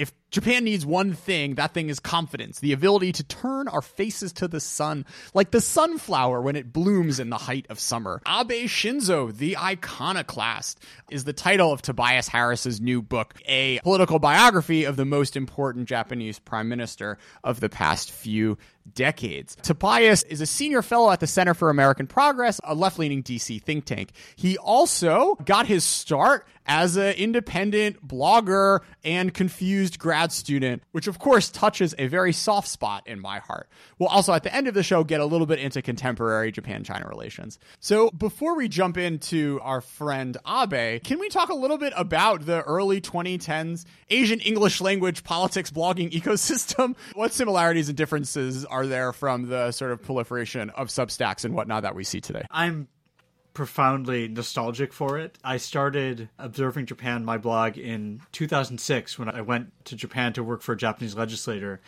If Japan needs one thing, that thing is confidence, the ability to turn our faces to the sun, like the sunflower when it blooms in the height of summer. Abe Shinzo, the iconoclast, is the title of Tobias Harris's new book, a political biography of the most important Japanese prime minister of the past few decades. Tobias is a senior fellow at the Center for American Progress, a left leaning DC think tank. He also got his start as an independent blogger and confused grad student, which of course touches a very soft spot in my heart. We'll also at the end of the show get a little bit into contemporary Japan China relations. So before we jump into our friend Abe, can we talk a little bit about the early 2010s Asian English language politics blogging ecosystem? What similarities and differences are there from the sort of proliferation of Substacks and whatnot that we see today? I'm profoundly nostalgic for it. I started observing Japan, my blog, in 2006 when I went to Japan to work for a Japanese legislator.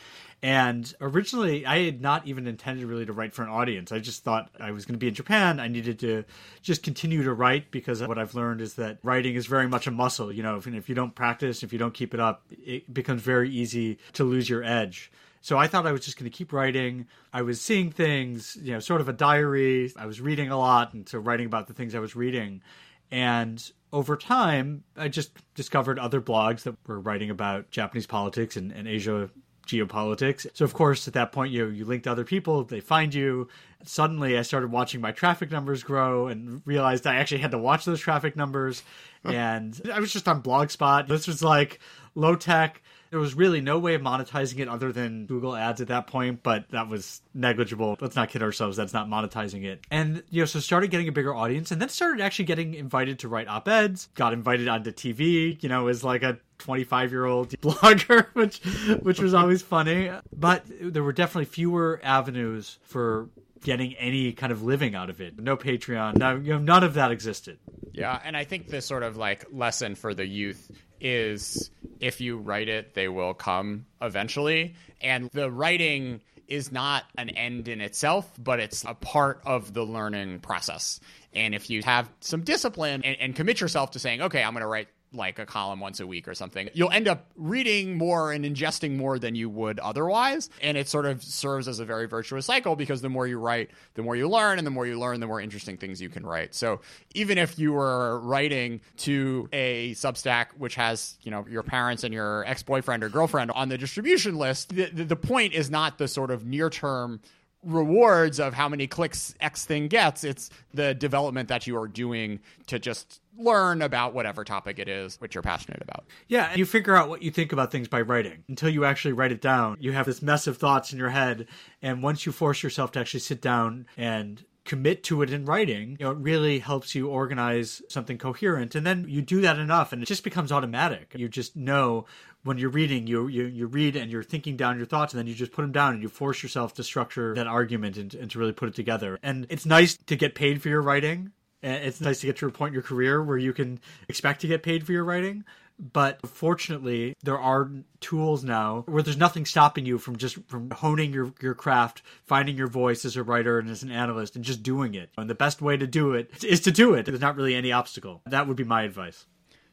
And originally, I had not even intended really to write for an audience. I just thought I was going to be in Japan. I needed to just continue to write because what I've learned is that writing is very much a muscle. You know, if, if you don't practice, if you don't keep it up, it becomes very easy to lose your edge. So I thought I was just going to keep writing. I was seeing things, you know, sort of a diary. I was reading a lot and so writing about the things I was reading. And over time, I just discovered other blogs that were writing about Japanese politics and, and Asia geopolitics. So of course, at that point, you you link to other people, they find you. Suddenly, I started watching my traffic numbers grow and realized I actually had to watch those traffic numbers. and I was just on Blogspot. This was like low tech there was really no way of monetizing it other than Google ads at that point, but that was negligible. Let's not kid ourselves. That's not monetizing it. And, you know, so started getting a bigger audience and then started actually getting invited to write op eds, got invited onto TV, you know, as like a 25 year old blogger, which, which was always funny. But there were definitely fewer avenues for getting any kind of living out of it. No Patreon, no, you know, none of that existed. Yeah, and I think this sort of like lesson for the youth is if you write it, they will come eventually. And the writing is not an end in itself, but it's a part of the learning process. And if you have some discipline and, and commit yourself to saying, okay, I'm going to write like a column once a week or something, you'll end up reading more and ingesting more than you would otherwise. And it sort of serves as a very virtuous cycle because the more you write, the more you learn, and the more you learn, the more interesting things you can write. So even if you were writing to a Substack which has, you know, your parents and your ex boyfriend or girlfriend on the distribution list, the, the point is not the sort of near term rewards of how many clicks X thing gets. It's the development that you are doing to just learn about whatever topic it is which you're passionate about. Yeah, you figure out what you think about things by writing. Until you actually write it down, you have this mess of thoughts in your head. And once you force yourself to actually sit down and commit to it in writing, you know, it really helps you organize something coherent. And then you do that enough and it just becomes automatic. You just know when you're reading, you, you, you read and you're thinking down your thoughts and then you just put them down and you force yourself to structure that argument and, and to really put it together. And it's nice to get paid for your writing it's nice to get to a point in your career where you can expect to get paid for your writing. But fortunately, there are tools now where there's nothing stopping you from just from honing your, your craft, finding your voice as a writer and as an analyst, and just doing it. And the best way to do it is to do it. There's not really any obstacle. That would be my advice.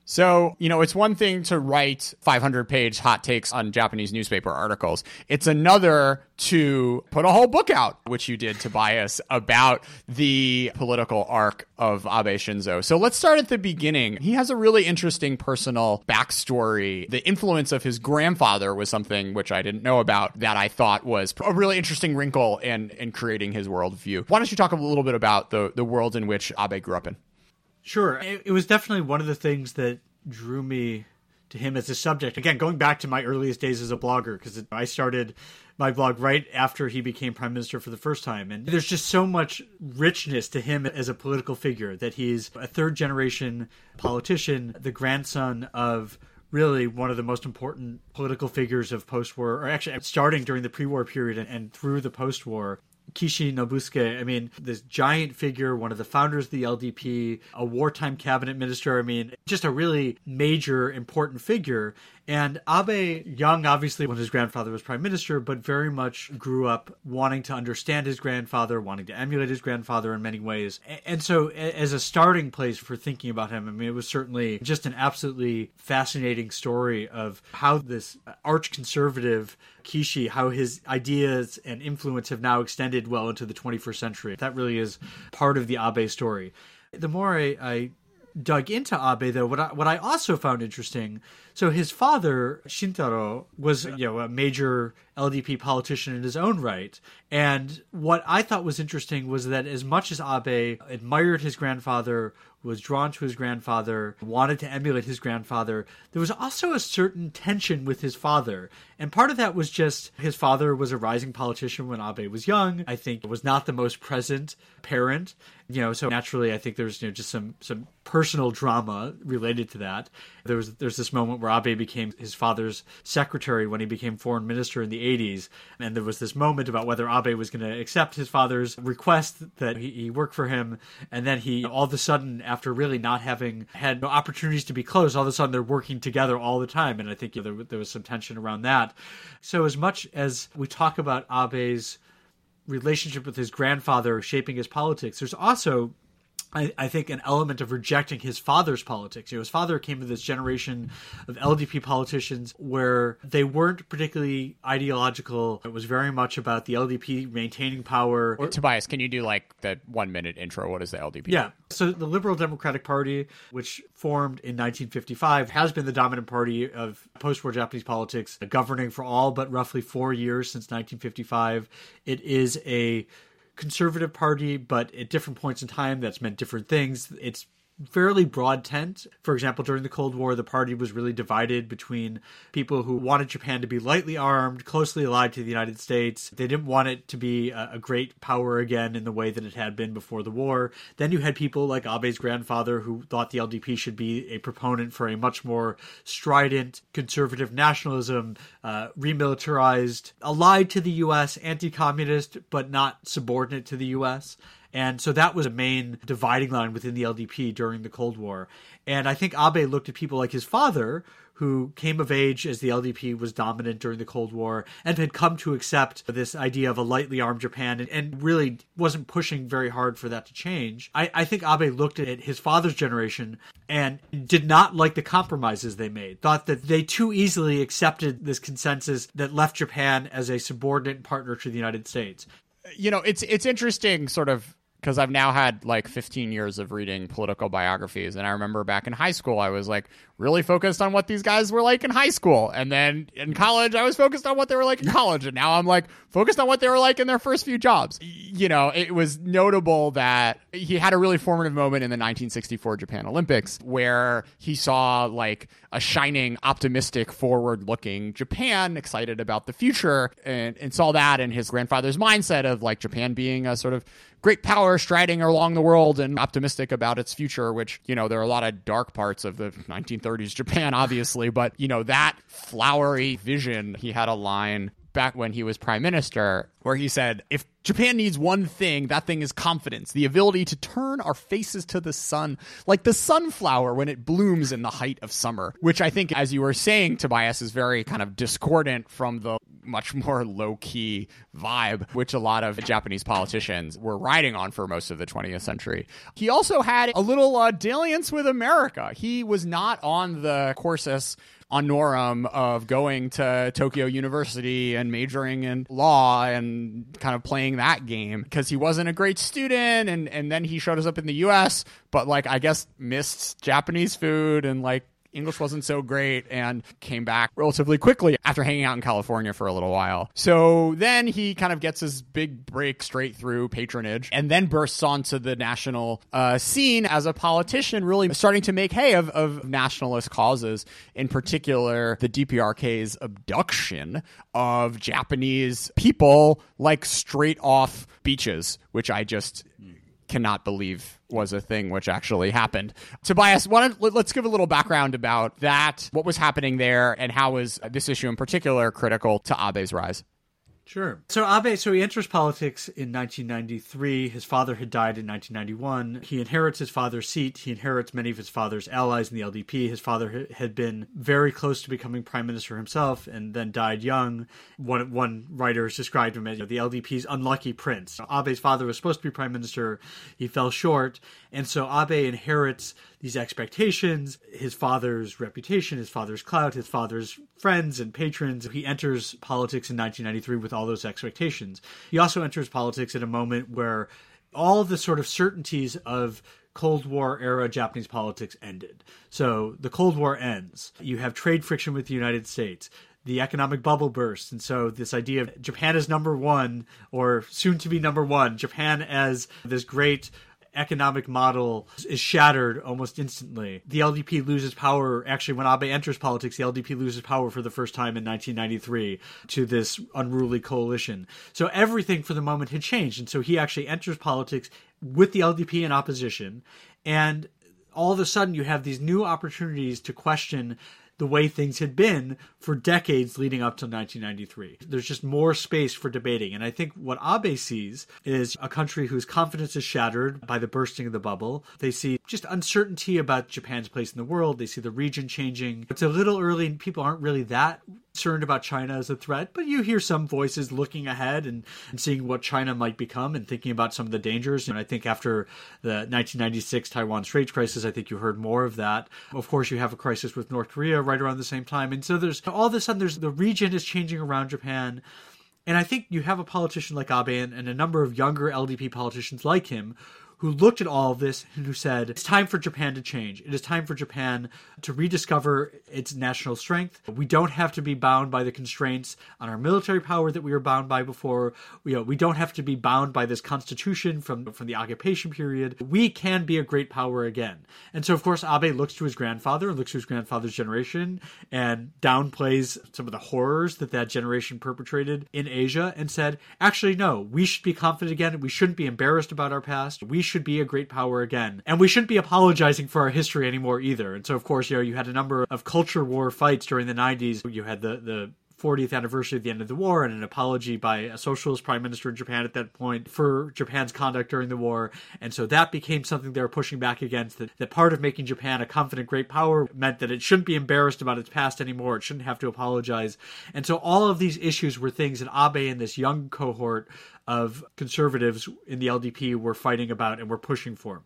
So, you know, it's one thing to write 500 page hot takes on Japanese newspaper articles. It's another to put a whole book out, which you did, Tobias, about the political arc of Abe Shinzo. So let's start at the beginning. He has a really interesting personal backstory. The influence of his grandfather was something which I didn't know about that I thought was a really interesting wrinkle in, in creating his worldview. Why don't you talk a little bit about the, the world in which Abe grew up in? Sure. It, it was definitely one of the things that drew me to him as a subject. Again, going back to my earliest days as a blogger, because I started my blog right after he became prime minister for the first time. And there's just so much richness to him as a political figure that he's a third generation politician, the grandson of really one of the most important political figures of post war, or actually starting during the pre war period and, and through the post war. Kishi Nobusuke, I mean, this giant figure, one of the founders of the LDP, a wartime cabinet minister, I mean, just a really major, important figure. And Abe, young obviously when his grandfather was prime minister, but very much grew up wanting to understand his grandfather, wanting to emulate his grandfather in many ways. And so, as a starting place for thinking about him, I mean, it was certainly just an absolutely fascinating story of how this arch conservative Kishi, how his ideas and influence have now extended well into the 21st century. That really is part of the Abe story. The more I, I dug into Abe, though, what I, what I also found interesting. So his father Shintaro was you know a major LDP politician in his own right, and what I thought was interesting was that as much as Abe admired his grandfather, was drawn to his grandfather, wanted to emulate his grandfather, there was also a certain tension with his father. And part of that was just his father was a rising politician when Abe was young. I think was not the most present parent. You know, so naturally I think there's you know just some some personal drama related to that. There was there's this moment where Abe became his father's secretary when he became foreign minister in the 80s, and there was this moment about whether Abe was going to accept his father's request that he, he work for him, and then he all of a sudden after really not having had opportunities to be close, all of a sudden they're working together all the time. And I think there, there was some tension around that. So, as much as we talk about Abe's relationship with his grandfather shaping his politics, there's also I, I, think an element of rejecting his father's politics. You know, his father came to this generation of LDP politicians where they weren't particularly ideological. It was very much about the LDP maintaining power. Or, Tobias, can you do like the one minute intro? What is the LDP? Yeah. So the Liberal Democratic Party, which formed in 1955, has been the dominant party of post war Japanese politics, governing for all but roughly four years since 1955. It is a conservative party, but at different points in time, that's meant different things. It's fairly broad tent. For example, during the Cold War, the party was really divided between people who wanted Japan to be lightly armed, closely allied to the United States. They didn't want it to be a, great power again in the way that it had been before the war. Then you had people like Abe's grandfather who thought the LDP should be a proponent for a much more strident conservative nationalism, uh, remilitarized, allied to the U.S., anti communist, but not subordinate to the U.S. And so that was a main dividing line within the LDP during the Cold War. And I think Abe looked at people like his father, who came of age as the LDP was dominant during the Cold War and had come to accept this idea of a lightly armed Japan and, and really wasn't pushing very hard for that to change. I, I, think Abe looked at his father's generation and did not like the compromises they made, thought that they too easily accepted this consensus that left Japan as a subordinate partner to the United States. You know, it's it's interesting sort of because I've now had like 15 years of reading political biographies. And I remember back in high school, I was like really focused on what these guys were like in high school. And then in college, I was focused on what they were like in college. And now I'm like focused on what they were like in their first few jobs. You know, it was notable that he had a really formative moment in the 1964 Japan Olympics where he saw like a shining, optimistic, forward looking Japan, excited about the future, and, and saw that in his grandfather's mindset of like Japan being a sort of great power striding along the world and optimistic about its future, which, you know, there are a lot of dark parts of the 1930s Japan, obviously, but, you know, that flowery vision, he had a line back when he was prime minister where he said, if Japan needs one thing, that thing is confidence, the ability to turn our faces to the sun, like the sunflower when it blooms in the height of summer, which I think, as you were saying, Tobias, is very kind of discordant from the much more low key vibe, which a lot of Japanese politicians were riding on for most of the 20th century. He also had a little uh, dalliance with America. He was not on the cursus honorum of going to Tokyo University and majoring in law and kind of playing that game. Because he wasn't a great student and and then he showed us up in the US but like I guess missed Japanese food and like English wasn't so great and came back relatively quickly after hanging out in California for a little while. So then he kind of gets his big break straight through patronage and then bursts onto the national uh, scene as a politician, really starting to make hay of, of nationalist causes, in particular the DPRK's abduction of Japanese people like straight off beaches, which I just cannot believe was a thing which actually happened. Tobias, let's give a little background about that, what was happening there, and how was this issue in particular critical to Abe's rise? Sure. So Abe, so he enters politics in 1993. His father had died in 1991. He inherits his father's seat. He inherits many of his father's allies in the LDP. His father had been very close to becoming prime minister himself and then died young. One one writer has described him as you know, the LDP's unlucky prince. Abe's father was supposed to be prime minister. He fell short, and so Abe inherits these expectations, his father's reputation, his father's clout, his father's friends and patrons. He enters politics in 1993 with all those expectations. He also enters politics at a moment where all the sort of certainties of Cold War era Japanese politics ended. So the Cold War ends. You have trade friction with the United States. The economic bubble bursts. And so, this idea of Japan as number one, or soon to be number one, Japan as this great economic model is shattered almost instantly. The LDP loses power. Actually, when Abe enters politics, the LDP loses power for the first time in 1993 to this unruly coalition. So everything for the moment had changed. And so he actually enters politics with the LDP in opposition. And all of a sudden, you have these new opportunities to question the way things had been for decades leading up to 1993. There's just more space for debating. And I think what Abe sees is a country whose confidence is shattered by the bursting of the bubble. They see just uncertainty about Japan's place in the world. They see the region changing. It's a little early and people aren't really that concerned about China as a threat, but you hear some voices looking ahead and, and seeing what China might become and thinking about some of the dangers. And I think after the 1996 Taiwan Straits crisis, I think you heard more of that. Of course, you have a crisis with North Korea right around the same time. And so there's all of a sudden, there's the region is changing around Japan. And I think you have a politician like Abe and, and a number of younger LDP politicians like him who looked at all of this and who said, it's time for Japan to change. It is time for Japan to rediscover its national strength. We don't have to be bound by the constraints on our military power that we were bound by before. We, you know, we don't have to be bound by this constitution from, from the occupation period. We can be a great power again. And so, of course, Abe looks to his grandfather and looks to his grandfather's generation and downplays some of the horrors that that generation perpetrated in Asia and said, actually, no, we should be confident again. We shouldn't be embarrassed about our past. We should be a great power again. And we shouldn't be apologizing for our history anymore either. And so, of course, you know, you had a number of culture war fights during the 90s. You had the, the 40th anniversary of the end of the war and an apology by a socialist prime minister in Japan at that point for Japan's conduct during the war. And so that became something they were pushing back against that, that part of making Japan a confident great power meant that it shouldn't be embarrassed about its past anymore. It shouldn't have to apologize. And so all of these issues were things that Abe and this young cohort of conservatives in the LDP were fighting about and were pushing for.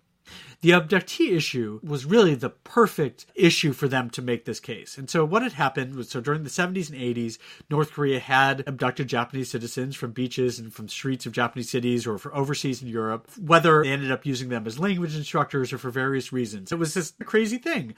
The abductee issue was really the perfect issue for them to make this case. And so what had happened was so during the 70s and 80s, North Korea had abducted Japanese citizens from beaches and from streets of Japanese cities or for overseas in Europe, whether they ended up using them as language instructors or for various reasons. It was this crazy thing.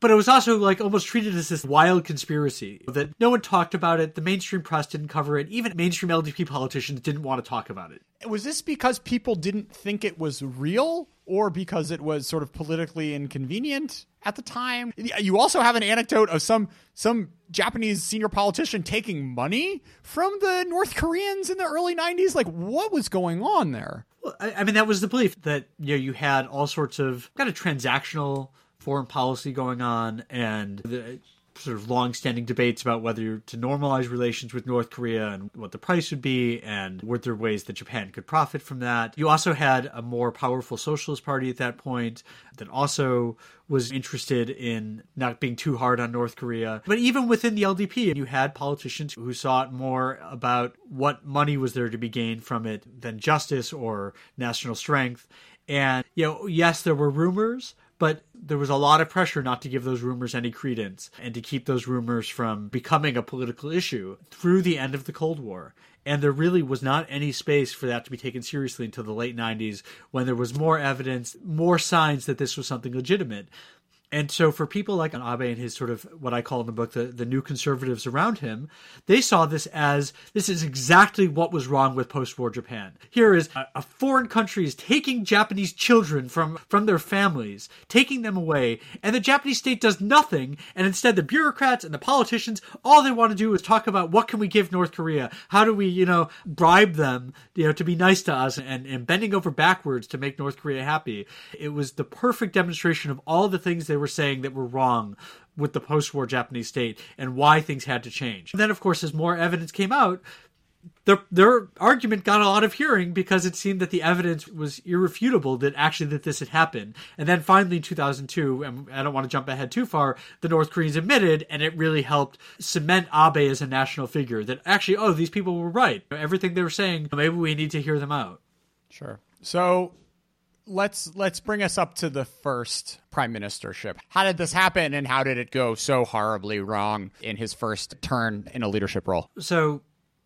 But it was also like almost treated as this wild conspiracy that no one talked about it. The mainstream press didn't cover it. Even mainstream LDP politicians didn't want to talk about it. Was this because people didn't think it was real? Or because it was sort of politically inconvenient at the time. You also have an anecdote of some some Japanese senior politician taking money from the North Koreans in the early 90s. Like what was going on there? Well, I, I mean that was the belief that you know you had all sorts of kind of transactional foreign policy going on and the sort of long-standing debates about whether to normalize relations with North Korea and what the price would be, and were there ways that Japan could profit from that. You also had a more powerful socialist party at that point that also was interested in not being too hard on North Korea. But even within the LDP, you had politicians who saw it more about what money was there to be gained from it than justice or national strength. And, you know, yes, there were rumors, but there was a lot of pressure not to give those rumors any credence and to keep those rumors from becoming a political issue through the end of the Cold War. And there really was not any space for that to be taken seriously until the late 90s when there was more evidence, more signs that this was something legitimate. And so for people like Abe and his sort of what I call in the book the, the new conservatives around him, they saw this as this is exactly what was wrong with post-war Japan. Here is a, a foreign country is taking Japanese children from, from their families, taking them away, and the Japanese state does nothing, and instead the bureaucrats and the politicians, all they want to do is talk about what can we give North Korea? How do we, you know, bribe them, you know, to be nice to us and, and bending over backwards to make North Korea happy. It was the perfect demonstration of all the things they saying that were wrong with the post-war Japanese state and why things had to change. And then, of course, as more evidence came out, their their argument got a lot of hearing because it seemed that the evidence was irrefutable that actually that this had happened. And then finally, in 2002, and I don't want to jump ahead too far, the North Koreans admitted, and it really helped cement Abe as a national figure. That actually, oh, these people were right. Everything they were saying, maybe we need to hear them out. Sure. So let's let's bring us up to the first prime ministership. How did this happen, and how did it go so horribly wrong in his first turn in a leadership role? So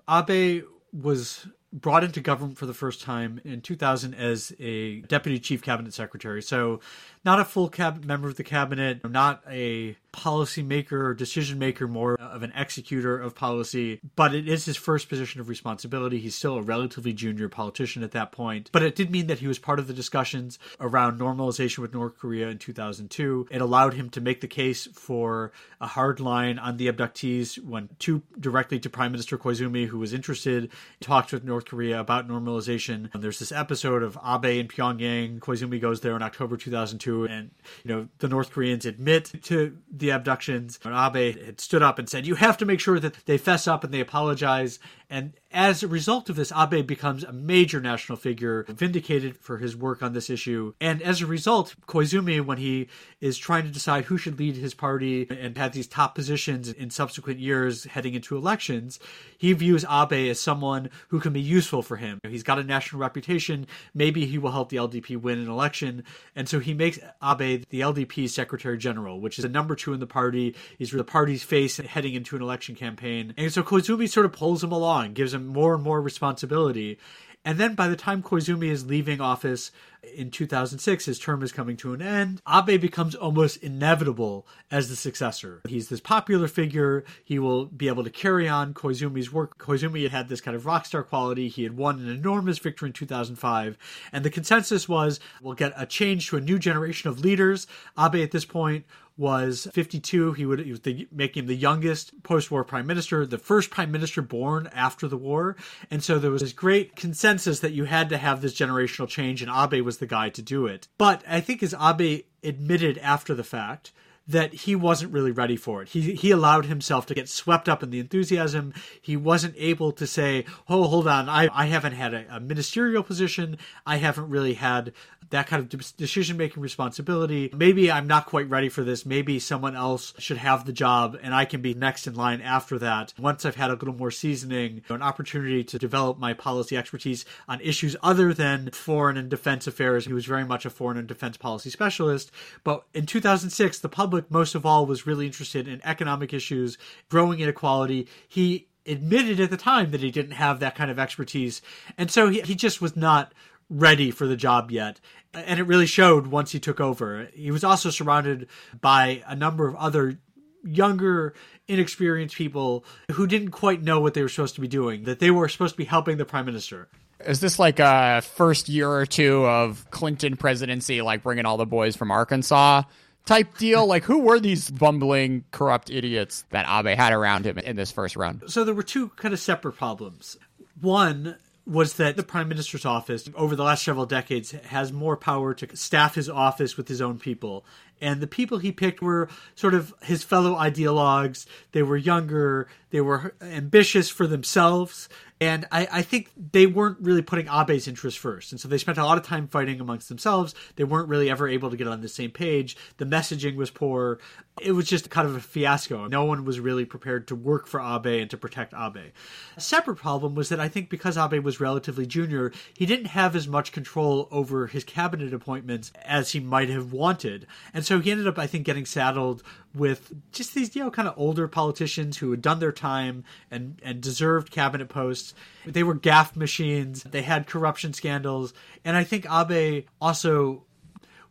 Abe was brought into government for the first time in 2000 as a deputy chief cabinet secretary. So, not a full cab- member of the cabinet, not a policymaker or decision maker, more of an executor of policy. But it is his first position of responsibility. He's still a relatively junior politician at that point. But it did mean that he was part of the discussions around normalization with North Korea in 2002. It allowed him to make the case for a hard line on the abductees, went to directly to Prime Minister Koizumi, who was interested, talked with North Korea about normalization. And there's this episode of Abe in Pyongyang. Koizumi goes there in October 2002, and you know the North Koreans admit to the abductions. Abe had stood up and said, You have to make sure that they fess up and they apologize. And as a result of this, Abe becomes a major national figure, vindicated for his work on this issue. And as a result, Koizumi, when he is trying to decide who should lead his party and have these top positions in subsequent years heading into elections, he views Abe as someone who can be useful for him. He's got a national reputation. Maybe he will help the LDP win an election. And so he makes Abe the LDP Secretary General, which is the number two in the party. He's the party's face heading into an election campaign. And so Koizumi sort of pulls him along, gives him more and more responsibility. And then by the time Koizumi is leaving office in 2006, his term is coming to an end. Abe becomes almost inevitable as the successor. He's this popular figure. He will be able to carry on Koizumi's work. Koizumi had had this kind of rock star quality. He had won an enormous victory in 2005. And the consensus was we'll get a change to a new generation of leaders. Abe at this point was 52. He would he was the, making him the youngest post-war prime minister, the first prime minister born after the war, and so there was this great consensus that you had to have this generational change, and Abe was the guy to do it. But I think as Abe admitted after the fact that he wasn't really ready for it. He he allowed himself to get swept up in the enthusiasm. He wasn't able to say, "Oh, hold on, I I haven't had a, a ministerial position. I haven't really had that kind of decision making responsibility. Maybe I'm not quite ready for this. Maybe someone else should have the job and I can be next in line after that. Once I've had a little more seasoning, an opportunity to develop my policy expertise on issues other than foreign and defense affairs. He was very much a foreign and defense policy specialist. But in 2006, the public most of all was really interested in economic issues, growing inequality. He admitted at the time that he didn't have that kind of expertise. And so he, he just was not ready for the job yet. And it really showed once he took over. He was also surrounded by a number of other younger, inexperienced people who didn't quite know what they were supposed to be doing, that they were supposed to be helping the prime minister. Is this like a first year or two of Clinton presidency, like bringing all the boys from Arkansas type deal? like, who were these bumbling, corrupt idiots that Abe had around him in this first round? So there were two kind of separate problems. One, was that the prime minister's office over the last several decades has more power to staff his office with his own people and the people he picked were sort of his fellow ideologues they were younger they were ambitious for themselves and I, I, think they weren't really putting Abe's interests first. And so they spent a lot of time fighting amongst themselves. They weren't really ever able to get on the same page. The messaging was poor. It was just kind of a fiasco. No one was really prepared to work for Abe and to protect Abe. A separate problem was that I think because Abe was relatively junior, he didn't have as much control over his cabinet appointments as he might have wanted. And so he ended up, I think, getting saddled with just these, you know, kind of older politicians who had done their time and, and deserved cabinet posts. They were gaffe machines. They had corruption scandals. And I think Abe also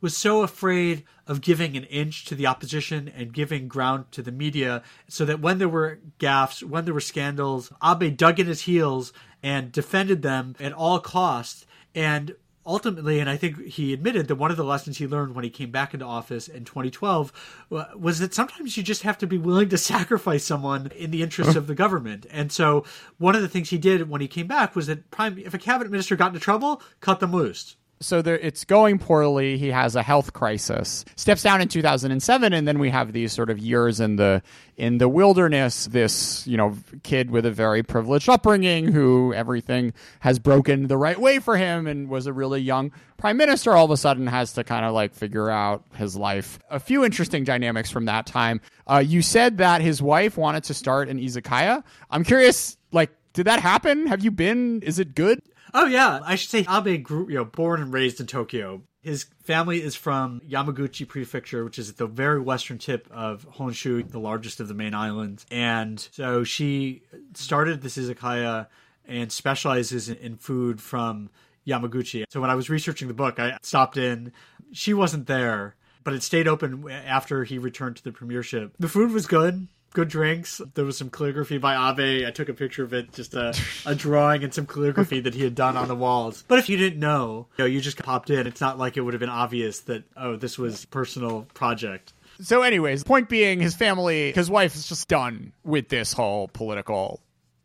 was so afraid of giving an inch to the opposition and giving ground to the media so that when there were gaffes, when there were scandals, Abe dug in his heels and defended them at all costs. And ultimately, and I think he admitted that one of the lessons he learned when he came back into office in 2012 uh, was that sometimes you just have to be willing to sacrifice someone in the interests of the government. And so, one of the things he did when he came back was that prime, if a cabinet minister got into trouble, cut them loose so there, it's going poorly. He has a health crisis. Steps down in 2007, and then we have these sort of years in the in the wilderness. This you know kid with a very privileged upbringing, who everything has broken the right way for him, and was a really young prime minister. All of a sudden, has to kind of like figure out his life. A few interesting dynamics from that time. Uh, you said that his wife wanted to start an izakaya. I'm curious, like. Did that happen? Have you been? Is it good? Oh yeah, I should say Abe grew, you know, born and raised in Tokyo. His family is from Yamaguchi Prefecture, which is at the very western tip of Honshu, the largest of the main islands. And so she started this izakaya and specializes in food from Yamaguchi. So when I was researching the book, I stopped in. She wasn't there, but it stayed open after he returned to the premiership. The food was good good drinks. There was some calligraphy by Abe. I took a picture of it, just a, a drawing and some calligraphy that he had done on the walls. But if you didn't know, you know, you just popped in. It's not like it would have been obvious that oh, this was personal project. So, anyways, point being, his family, his wife is just done with this whole political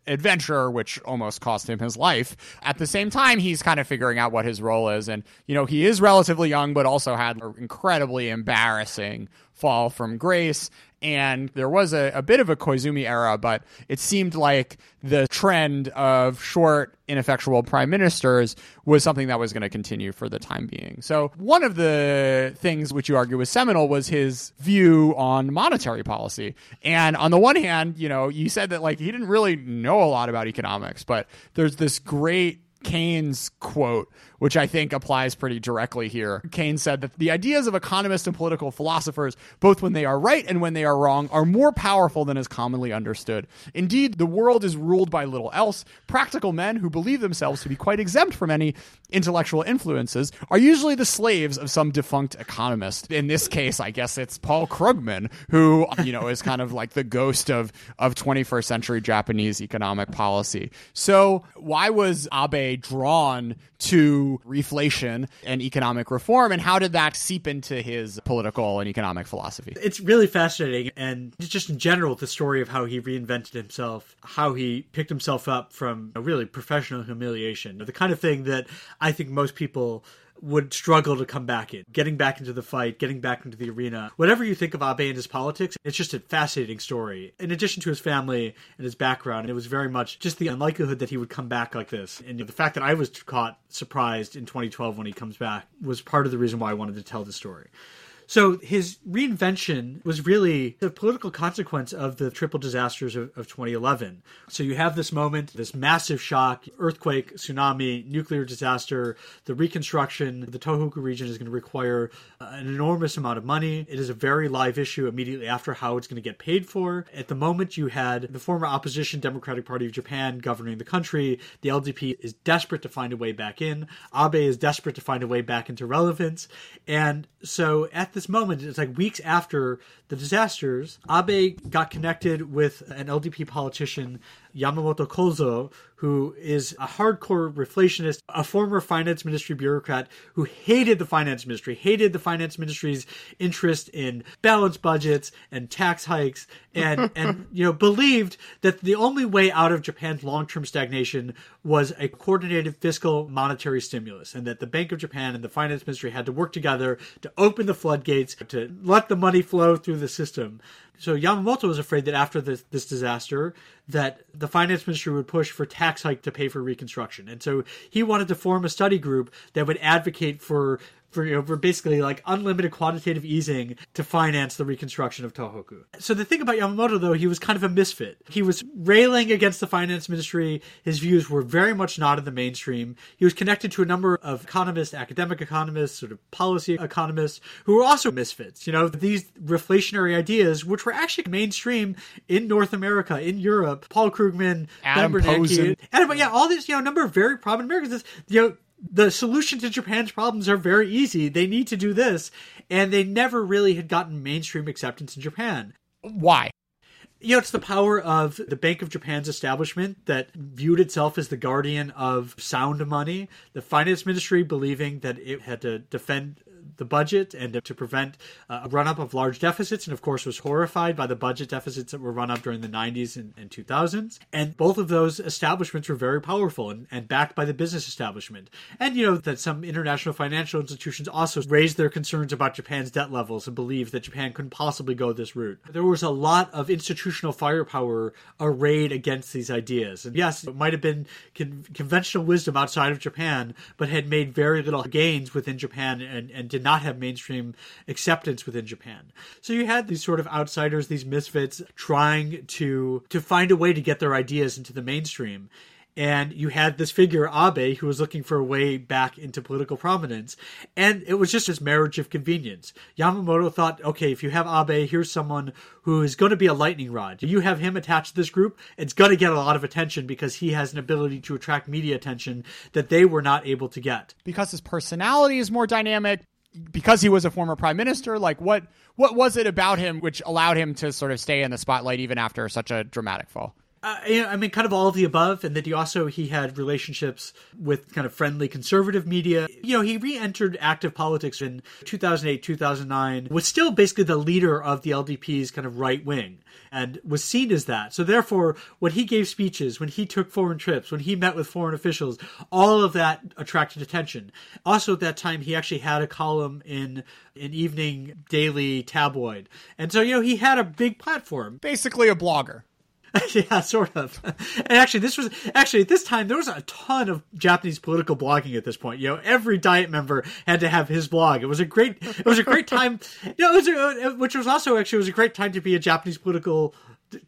adventure, which almost cost him his life. At the same time, he's kind of figuring out what his role is. And, you know, he is relatively young, but also had an incredibly embarrassing fall from grace and there was a, a bit of a Koizumi era, but it seemed like the trend of short, ineffectual prime ministers was something that was going to continue for the time being. So, one of the things which you argue was seminal was his view on monetary policy. And on the one hand, you know, you said that like he didn't really know a lot about economics, but there's this great Keynes quote, which I think applies pretty directly here. Keynes said that the ideas of economists and political philosophers, both when they are right and when they are wrong, are more powerful than is commonly understood. Indeed, the world is ruled by little else. Practical men who believe themselves to be quite exempt from any intellectual influences are usually the slaves of some defunct economist. In this case, I guess it's Paul Krugman, who, you know, is kind of like the ghost of, of 21st century Japanese economic policy. So why was Abe drawn to reflation and economic reform, and how did that seep into his political and economic philosophy? It's really fascinating, and just in general, the story of how he reinvented himself, how he picked himself up from a really professional humiliation, the kind of thing that I think most people would struggle to come back in, getting back into the fight, getting back into the arena. Whatever you think of Abe and his politics, it's just a fascinating story. In addition to his family and his background, it was very much just the unlikelihood that he would come back like this. And the fact that I was caught surprised in 2012 when he comes back was part of the reason why I wanted to tell the story. So his reinvention was really the political consequence of the triple disasters of, of 2011. So you have this moment, this massive shock, earthquake, tsunami, nuclear disaster, the reconstruction. The Tohoku region is going to require uh, an enormous amount of money. It is a very live issue immediately after how it's going to get paid for. At the moment, you had the former opposition Democratic Party of Japan governing the country. The LDP is desperate to find a way back in. Abe is desperate to find a way back into relevance. And so at the this moment, it's like weeks after the disasters, Abe got connected with an LDP politician, Yamamoto Kozo, who is a hardcore reflationist, a former finance ministry bureaucrat who hated the finance ministry, hated the finance ministry's interest in balanced budgets and tax hikes, and and you know believed that the only way out of Japan's long-term stagnation was a coordinated fiscal monetary stimulus, and that the Bank of Japan and the finance ministry had to work together to open the floodgates to let the money flow through the system. So Yamamoto was afraid that after this, this disaster, that the finance ministry would push for tax hike to pay for reconstruction, and so he wanted to form a study group that would advocate for for you know for basically like unlimited quantitative easing to finance the reconstruction of Tohoku. So the thing about Yamamoto though, he was kind of a misfit. He was railing against the finance ministry. His views were very much not in the mainstream. He was connected to a number of economists, academic economists, sort of policy economists who were also misfits. You know, these reflationary ideas which were actually mainstream in North America, in Europe. Paul Krugman, Adam Posen. Adam, yeah, all these, you know, number of very prominent Americans, you know, the solution to Japan's problems are very easy. They need to do this. And they never really had gotten mainstream acceptance in Japan. Why? You know, it's the power of the Bank of Japan's establishment that viewed itself as the guardian of sound money. The finance ministry believing that it had to defend the budget and to prevent uh, a run up of large deficits, and of course was horrified by the budget deficits that were run up during the 90s and, and 2000s. And both of those establishments were very powerful and, and backed by the business establishment. And you know that some international financial institutions also raised their concerns about Japan's debt levels and believed that Japan couldn't possibly go this route. There was a lot of institutional firepower arrayed against these ideas. And yes, it might have been con- conventional wisdom outside of Japan, but had made very little gains within Japan and, and did not have mainstream acceptance within Japan. So you had these sort of outsiders, these misfits, trying to to find a way to get their ideas into the mainstream and you had this figure Abe who was looking for a way back into political prominence, and it was just this marriage of convenience. Yamamoto thought, okay, if you have Abe, here's someone who is going to be a lightning rod. You have him attached to this group, it's going to get a lot of attention because he has an ability to attract media attention that they were not able to get. Because his personality is more dynamic, because he was a former prime minister, like what what was it about him which allowed him to sort of stay in the spotlight even after such a dramatic fall? Uh, I mean, kind of all of the above, and that he also he had relationships with kind of friendly conservative media. You know, he re-entered active politics in 2008, 2009. Was still basically the leader of the LDP's kind of right wing, and was seen as that. So therefore, when he gave speeches, when he took foreign trips, when he met with foreign officials, all of that attracted attention. Also, at that time, he actually had a column in an evening daily tabloid, and so you know he had a big platform. Basically, a blogger. yeah, sort of. And actually, this was actually at this time there was a ton of Japanese political blogging at this point. You know, every Diet member had to have his blog. It was a great, it was a great time. You know, it was a, uh, which was also actually it was a great time to be a Japanese political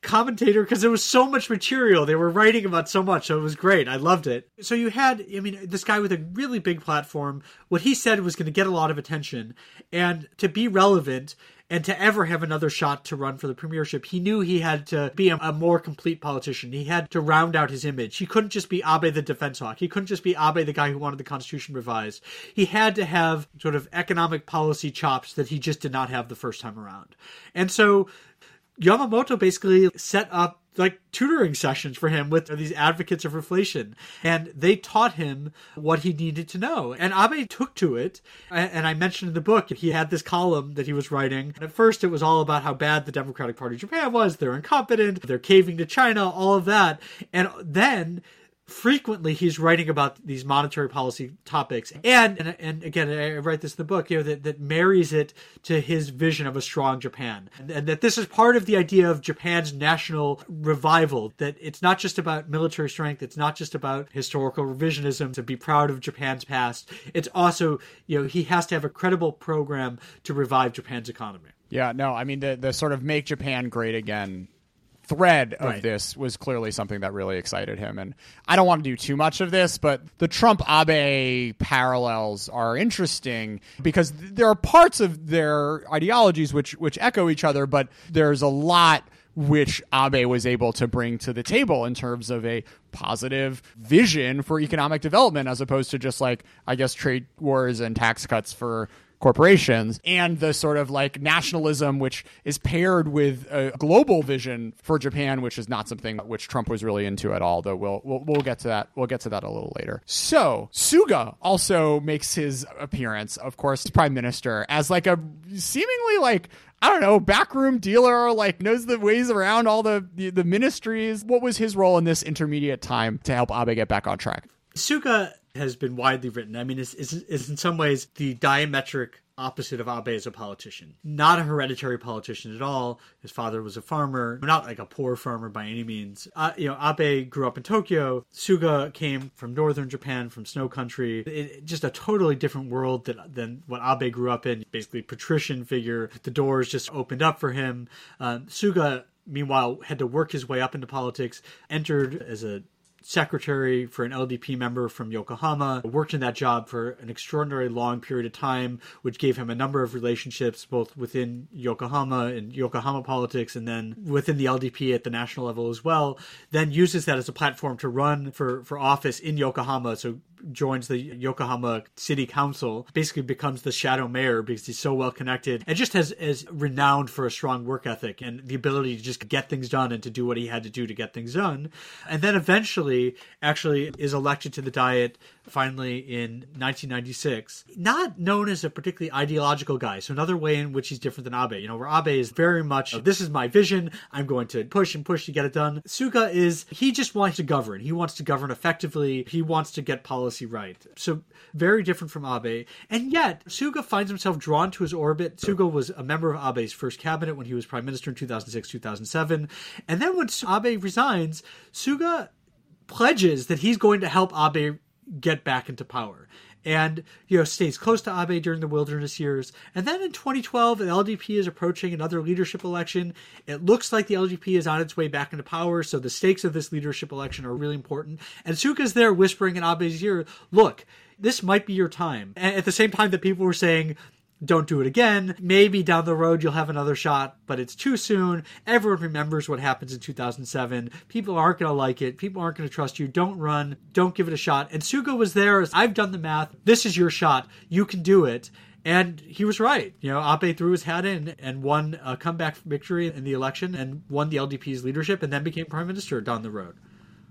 commentator because there was so much material they were writing about so much so it was great i loved it so you had i mean this guy with a really big platform what he said was going to get a lot of attention and to be relevant and to ever have another shot to run for the premiership, he knew he had to be a, a, more complete politician. He had to round out his image. He couldn't just be Abe the defense hawk. He couldn't just be Abe the guy who wanted the constitution revised. He had to have sort of economic policy chops that he just did not have the first time around. And so Yamamoto basically set up like tutoring sessions for him with these advocates of reflation and they taught him what he needed to know. And abe took to it and i mentioned in the book he had this column that he was writing and at first it was all about how bad the democratic party of japan was they're incompetent they're caving to china all of that. And then frequently he's writing about these monetary policy topics. And and, and again i write this in the book you know that, that marries it to his vision of a strong japan. And, and, that this is part of the idea of japan's national revival that it's not just about military strength it's not just about historical revisionism to be proud of japan's past. It's also you know he has to have a credible program to revive japan's economy. Yeah no i mean the, the sort of make japan great again thread of right. this was clearly something that really excited him. And I don't want to do too much of this, but the Trump Abe parallels are interesting because there are parts of their ideologies which which echo each other, but there's a lot which Abe was able to bring to the table in terms of a positive vision for economic development as opposed to just like I guess trade wars and tax cuts for corporations and the sort of like nationalism which is paired with a global vision for Japan which is not something which Trump was really into at all though we'll we'll, we'll get to that we'll get to that a little later so Suga also makes his appearance of course prime minister as like a seemingly like I don't know, backroom dealer, like knows the ways around all the, the, the ministries. What was his role in this intermediate time to help Abe get back on track? Suga has been widely written. I mean, is is in some ways the diametric opposite of Abe as a politician. Not a hereditary politician at all. His father was a farmer, not like a poor farmer by any means. Uh, you know, Abe grew up in Tokyo. Suga came from northern Japan, from snow country. It, just a totally different world than, than what Abe grew up in. Basically, patrician figure. The doors just opened up for him. Um, Suga meanwhile had to work his way up into politics entered as a secretary for an LDP member from Yokohama, worked in that job for an extraordinarily long period of time, which gave him a number of relationships both within Yokohama and Yokohama politics and then within the LDP at the national level as well. Then uses that as a platform to run for, for office in Yokohama. So joins the Yokohama City Council, basically becomes the shadow mayor because he's so well connected and just has is renowned for a strong work ethic and the ability to just get things done and to do what he had to do to get things done. And then eventually actually is elected to the Diet finally in 1996. Not known as a particularly ideological guy. So another way in which he's different than Abe. You know, where Abe is very much, this is my vision. I'm going to push and push to get it done. Suga is, he just wants to govern. He wants to govern effectively. He wants to get policy right. So very different from Abe. And yet, Suga finds himself drawn to his orbit. Suga was a member of Abe's first cabinet when he was prime minister in 2006, 2007. And then when Abe resigns, Suga pledges that he's going to help Abe get back into power and you know stays close to Abe during the wilderness years. And then in 2012, the LDP is approaching another leadership election. It looks like the LDP is on its way back into power, so the stakes of this leadership election are really important. And Suga's there whispering in Abe's ear, "Look." This might be your time. And at the same time that people were saying, don't do it again. Maybe down the road you'll have another shot, but it's too soon. Everyone remembers what happens in 2007. People aren't going to like it. People aren't going to trust you. Don't run. Don't give it a shot. And Suga was there as I've done the math. This is your shot. You can do it. And he was right. You know, Abe threw his hat in and won a comeback victory in the election and won the LDP's leadership and then became prime minister down the road.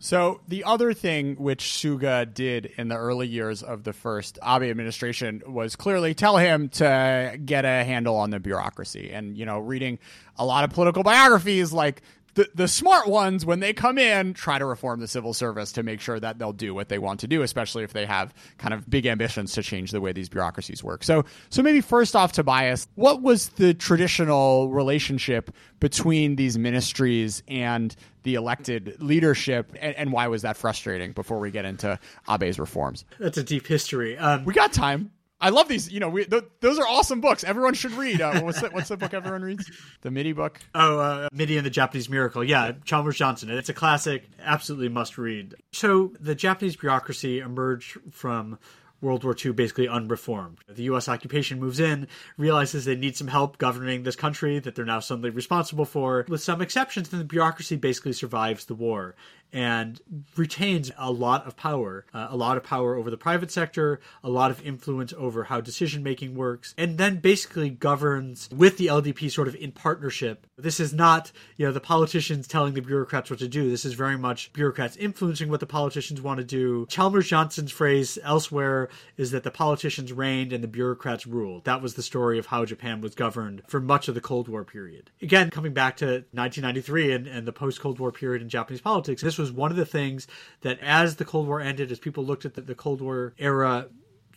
So the other thing which Suga did in the early years of the first Abe administration was clearly tell him to get a handle on the bureaucracy. And you know, reading a lot of political biographies like the, the smart ones, when they come in, try to reform the civil service to make sure that they'll do what they want to do, especially if they have kind of big ambitions to change the way these bureaucracies work. So, so maybe first off, Tobias, what was the traditional relationship between these ministries and the elected leadership, and, and why was that frustrating? Before we get into Abe's reforms, that's a deep history. Um, we got time. I love these. You know, we, th- those are awesome books. Everyone should read. Uh, what's the, what's the book everyone reads? The MITI book. Oh, uh, MITI and the Japanese Miracle. Yeah, Chalmers Johnson. It's a classic. Absolutely must read. So the Japanese bureaucracy emerged from World War II basically unreformed. The U.S. occupation moves in, realizes they need some help governing this country that they're now suddenly responsible for. With some exceptions, then the bureaucracy basically survives the war and retains a lot of power, uh, a lot of power over the private sector, a lot of influence over how decision making works, and then basically governs with the LDP sort of in partnership. This is not, you know, the politicians telling the bureaucrats what to do. This is very much bureaucrats influencing what the politicians want to do. Chalmers Johnson's phrase elsewhere is that the politicians reigned and the bureaucrats ruled. That was the story of how Japan was governed for much of the Cold War period. Again, coming back to 1993 and, and the post Cold War period in Japanese politics, this was one of the things that as the Cold War ended, as people looked at the, the Cold War era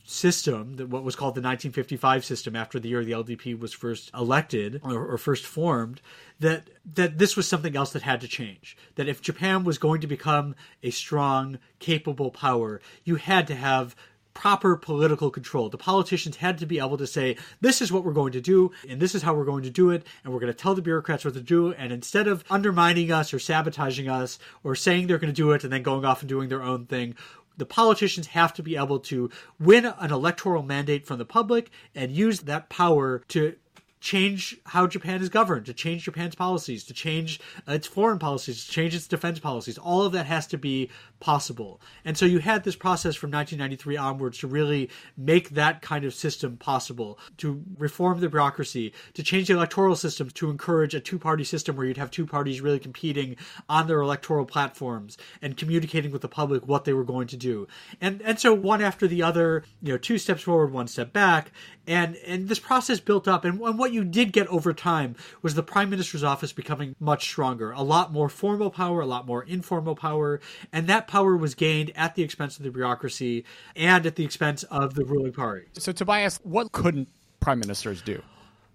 system, that what was called the 1955 system after the year the LDP was first elected or, or, first formed, that that this was something else that had to change. That if Japan was going to become a strong, capable power, you had to have proper political control. The politicians had to be able to say, this is what we're going to do, and this is how we're going to do it, and we're going to tell the bureaucrats what to do. And instead of undermining us or sabotaging us or saying they're going to do it and then going off and doing their own thing, the politicians have to be able to win an electoral mandate from the public and use that power to change how Japan is governed, to change Japan's policies, to change its foreign policies, to change its defense policies. All of that has to be possible. And so you had this process from 1993 onwards to really make that kind of system possible, to reform the bureaucracy, to change the electoral system to encourage a two party system where you'd have two parties really competing on their electoral platforms and communicating with the public what they were going to do. And and so one after the other, you know, two steps forward, one step back, and and this process built up and, and what you did get over time was the prime minister's office becoming much stronger a lot more formal power a lot more informal power and that power was gained at the expense of the bureaucracy and at the expense of the ruling party so tobias what couldn't prime ministers do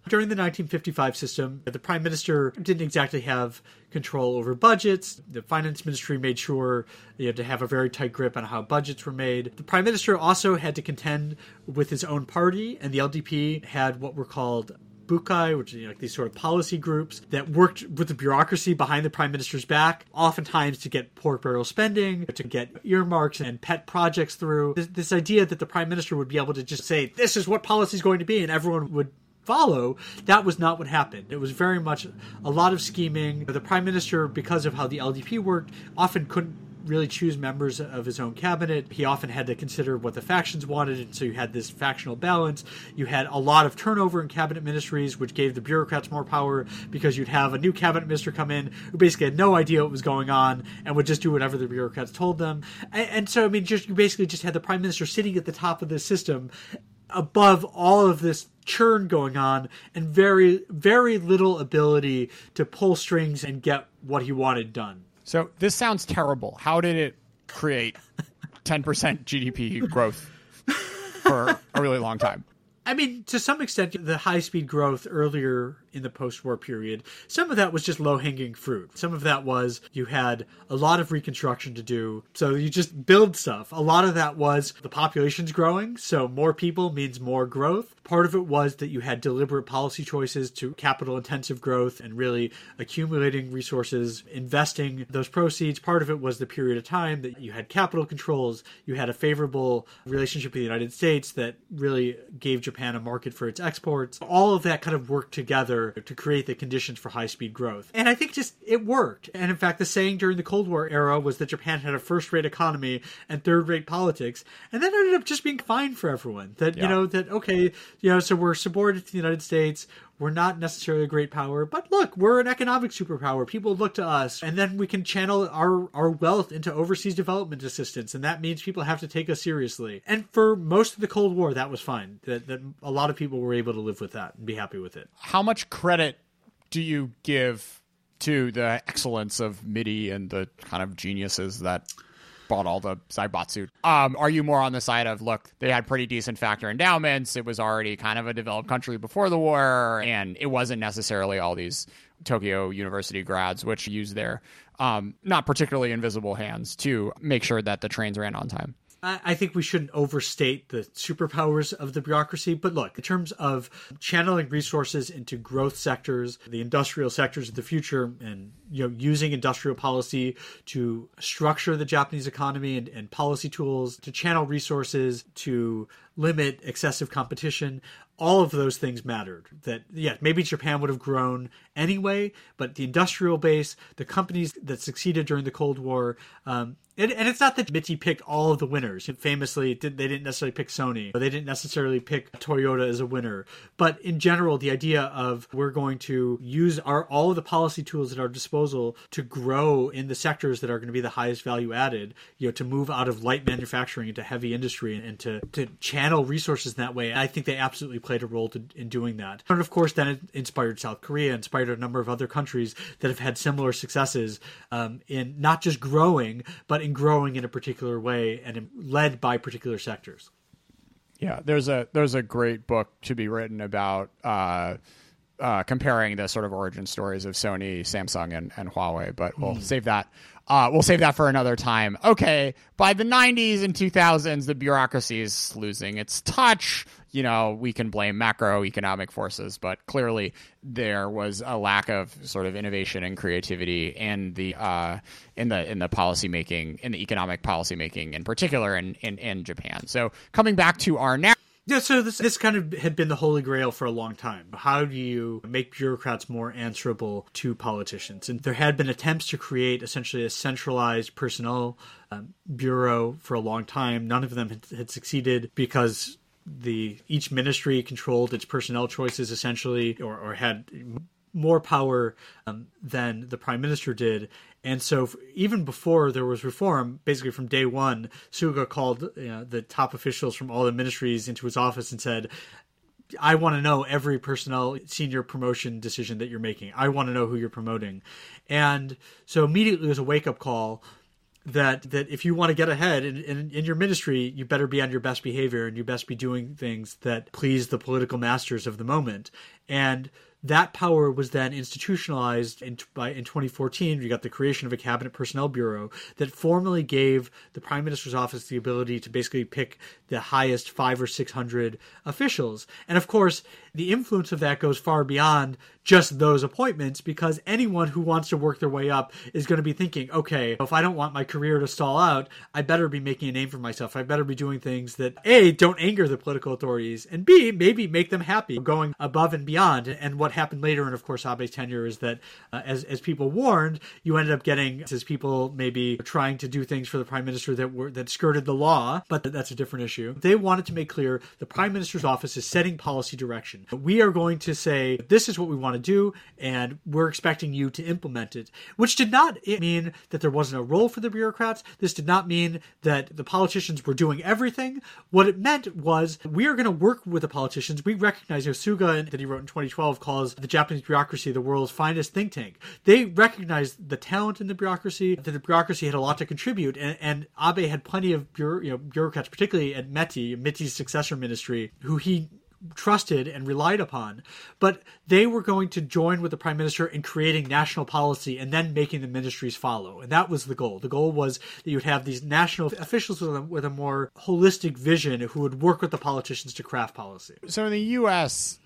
during the 1955 system, the prime minister didn't exactly have control over budgets. The finance ministry made sure you had to have a very tight grip on how budgets were made. The prime minister also had to contend with his own party, and the LDP had what were called bukai, which are you know, like these sort of policy groups that worked with the bureaucracy behind the prime minister's back, oftentimes to get pork barrel spending, to get earmarks and pet projects through. This, this idea that the prime minister would be able to just say, "This is what policy is going to be," and everyone would follow, that was not what happened. It was very much a lot of scheming. The prime minister, because of how the LDP worked, often couldn't really choose members of his own cabinet. He often had to consider what the factions wanted, and so you had this factional balance. You had a lot of turnover in cabinet ministries, which gave the bureaucrats more power because you'd have a new cabinet minister come in who basically had no idea what was going on and would just do whatever the bureaucrats told them. And, and so, I mean, just you basically just had the prime minister sitting at the top of the system above all of this churn going on and very very little ability to pull strings and get what he wanted done So this sounds terrible. How did it create 10% GDP growth for a really long time? I mean, to some extent, the high speed growth earlier in the post war period, some of that was just low hanging fruit. Some of that was you had a lot of reconstruction to do, so you just build stuff. A lot of that was the population's growing, so more people means more growth. Part of it was that you had deliberate policy choices to capital intensive growth and really accumulating resources, investing those proceeds. Part of it was the period of time that you had capital controls, you had a favorable relationship with the United States that really gave Japan a market for its exports. All of that kind of worked together to create the conditions for high speed growth. And I think just it worked. And in fact, the saying during the Cold War era was that Japan had a first rate economy and third rate politics. And that ended up just being fine for everyone. That, you know, that, okay, you know, so we're subordinate to the United States. We're not necessarily a great power, but look, we're an economic superpower. People look to us, and then we can channel our, our wealth into overseas development assistance, and that means people have to take us seriously. And for most of the Cold War, that was fine. That, that a lot of people were able to live with that and be happy with it. How much credit do you give to the excellence of MITI and the kind of geniuses that bought all the Zaibatsu? Um, are you more on the side of look, they had pretty decent factor endowments, it was already kind of a developed country before the war, and it wasn't necessarily all these Tokyo University grads which used their um, not particularly invisible hands to make sure that the trains ran on time. I think we shouldn't overstate the superpowers of the bureaucracy. But look, in terms of channeling resources into growth sectors, the industrial sectors of the future, and you know, using industrial policy to structure the Japanese economy and, and policy tools to channel resources to limit excessive competition. All of those things mattered. That yeah, maybe Japan would have grown anyway, but the industrial base, the companies that succeeded during the Cold War, um, and, and it's not that MITI picked all of the winners. Famously, did, they didn't necessarily pick Sony, they didn't necessarily pick Toyota as a winner. But in general, the idea of we're going to use our all of the policy tools at our disposal to grow in the sectors that are going to be the highest value added, you know, to move out of light manufacturing into heavy industry and, and to, to channel resources in that way. I think they absolutely played a role to, in doing that. And of course, then it inspired South Korea, inspired a number of other countries that have had similar successes um, in not just growing, but in growing in a particular way and in, led by particular sectors. Yeah, there's a there's a great book to be written about uh, uh, comparing the sort of origin stories of Sony, Samsung, and, and Huawei, but we'll save that. Uh, we'll save that for another time. Okay, by the 90s and 2000s, the bureaucracy is losing its touch. You know, we can blame macroeconomic forces, but clearly there was a lack of sort of innovation and creativity in the uh, in the in the policy making, in the economic policy making, in particular, in, in in Japan. So coming back to our now. Yeah, so this this kind of had been the holy grail for a long time. How do you make bureaucrats more answerable to politicians? And there had been attempts to create essentially a centralized personnel um, bureau for a long time. None of them had, had succeeded because the each ministry controlled its personnel choices essentially, or, or had more power um, than the prime minister did. And so, even before there was reform, basically from day one, Suga called you know, the top officials from all the ministries into his office and said, I want to know every personnel senior promotion decision that you're making. I want to know who you're promoting. And so, immediately, was a wake up call that that if you want to get ahead in, in, in your ministry, you better be on your best behavior and you best be doing things that please the political masters of the moment. And that power was then institutionalized in, by, in 2014. You got the creation of a cabinet personnel bureau that formally gave the prime minister's office the ability to basically pick the highest five or six hundred officials. And of course, the influence of that goes far beyond just those appointments because anyone who wants to work their way up is going to be thinking, okay, if I don't want my career to stall out, I better be making a name for myself. I better be doing things that A, don't anger the political authorities, and B, maybe make them happy, going above and beyond. And what happened later, and of course Abe's tenure, is that uh, as as people warned, you ended up getting as people maybe trying to do things for the prime minister that were that skirted the law, but that's a different issue. They wanted to make clear the prime minister's office is setting policy direction. We are going to say this is what we want to do, and we're expecting you to implement it. Which did not mean that there wasn't a role for the bureaucrats. This did not mean that the politicians were doing everything. What it meant was we are going to work with the politicians. We recognize Yosuga that he wrote in 2012 calls the Japanese bureaucracy the world's finest think tank. They recognized the talent in the bureaucracy, that the bureaucracy had a lot to contribute, and, and Abe had plenty of bureau, you know, bureaucrats, particularly at METI, MITI's successor ministry, who he trusted and relied upon. But they were going to join with the prime minister in creating national policy and then making the ministries follow. And that was the goal. The goal was that you would have these national officials with a, with a more holistic vision who would work with the politicians to craft policy. So in the U.S.,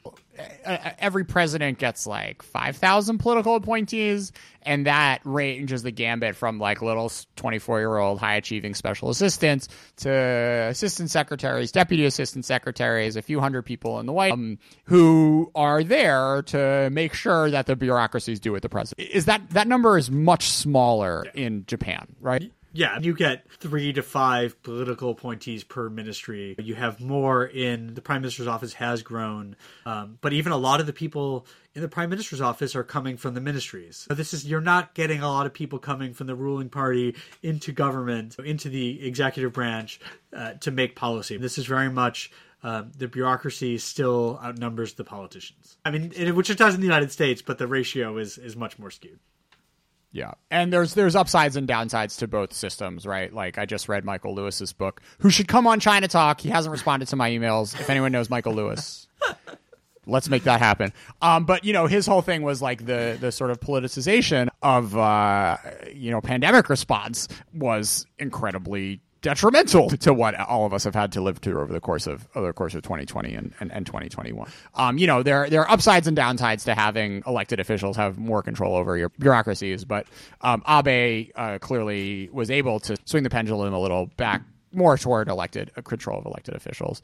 every president gets like 5,000 political appointees, and that ranges the gambit from like little 24 year old high achieving special assistants to assistant secretaries, deputy assistant secretaries, a few hundred people in the White um, who are there to make sure that the bureaucracies do what the president is. That that number is much smaller in Japan, right? Yeah, you get three to five political appointees per ministry. You have more in the prime minister's office has grown, um, but even a lot of the people in the prime minister's office are coming from the ministries. So this is you're not getting a lot of people coming from the ruling party into government, into the executive branch uh, to make policy. This is very much uh, the bureaucracy still outnumbers the politicians. I mean, which it does in the United States, but the ratio is is much more skewed. Yeah. And there's there's upsides and downsides to both systems, right? Like I just read Michael Lewis's book, who should come on ChinaTalk. He hasn't responded to my emails. If anyone knows Michael Lewis, let's make that happen. Um, but you know, his whole thing was like the the sort of politicization of uh, you know pandemic response was incredibly detrimental to what all of us have had to live through over the course of over the course of 2020 and, and, and 2021. Um, you know, there there are upsides and downsides to having elected officials have more control over your bureaucracies, but um, Abe uh, clearly was able to swing the pendulum a little back more toward elected uh, control of elected officials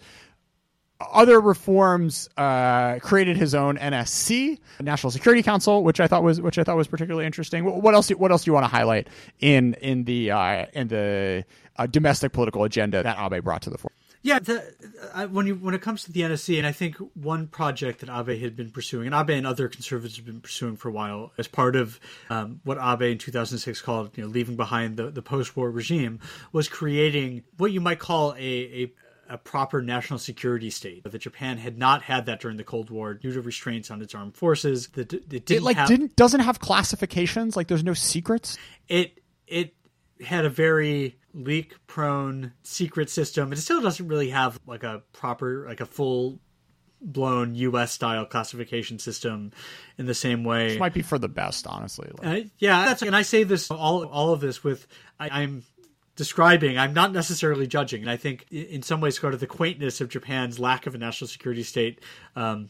other reforms uh, created his own NSC, National Security Council, which I thought was which I thought was particularly interesting. What else? What else do you want to highlight in in the uh, in the uh, domestic political agenda that Abe brought to the fore? Yeah, the, uh, when you when it comes to the NSC, and I think one project that Abe had been pursuing, and Abe and other conservatives have been pursuing for a while, as part of um, what Abe in 2006 called, you know, leaving behind the, the post-war regime, was creating what you might call a, a a proper national security state. That Japan had not had that during the Cold War due to restraints on its armed forces. That it, didn't it like have, didn't doesn't have classifications. Like there's no secrets. It it had a very leak prone secret system. It still doesn't really have like a proper like a full blown U.S. style classification system in the same way. This might be for the best, honestly. Like. Uh, yeah, that's and I say this all all of this with I, I'm describing. I'm not necessarily judging, and I think in some ways, sort of the quaintness of Japan's lack of a national security state um,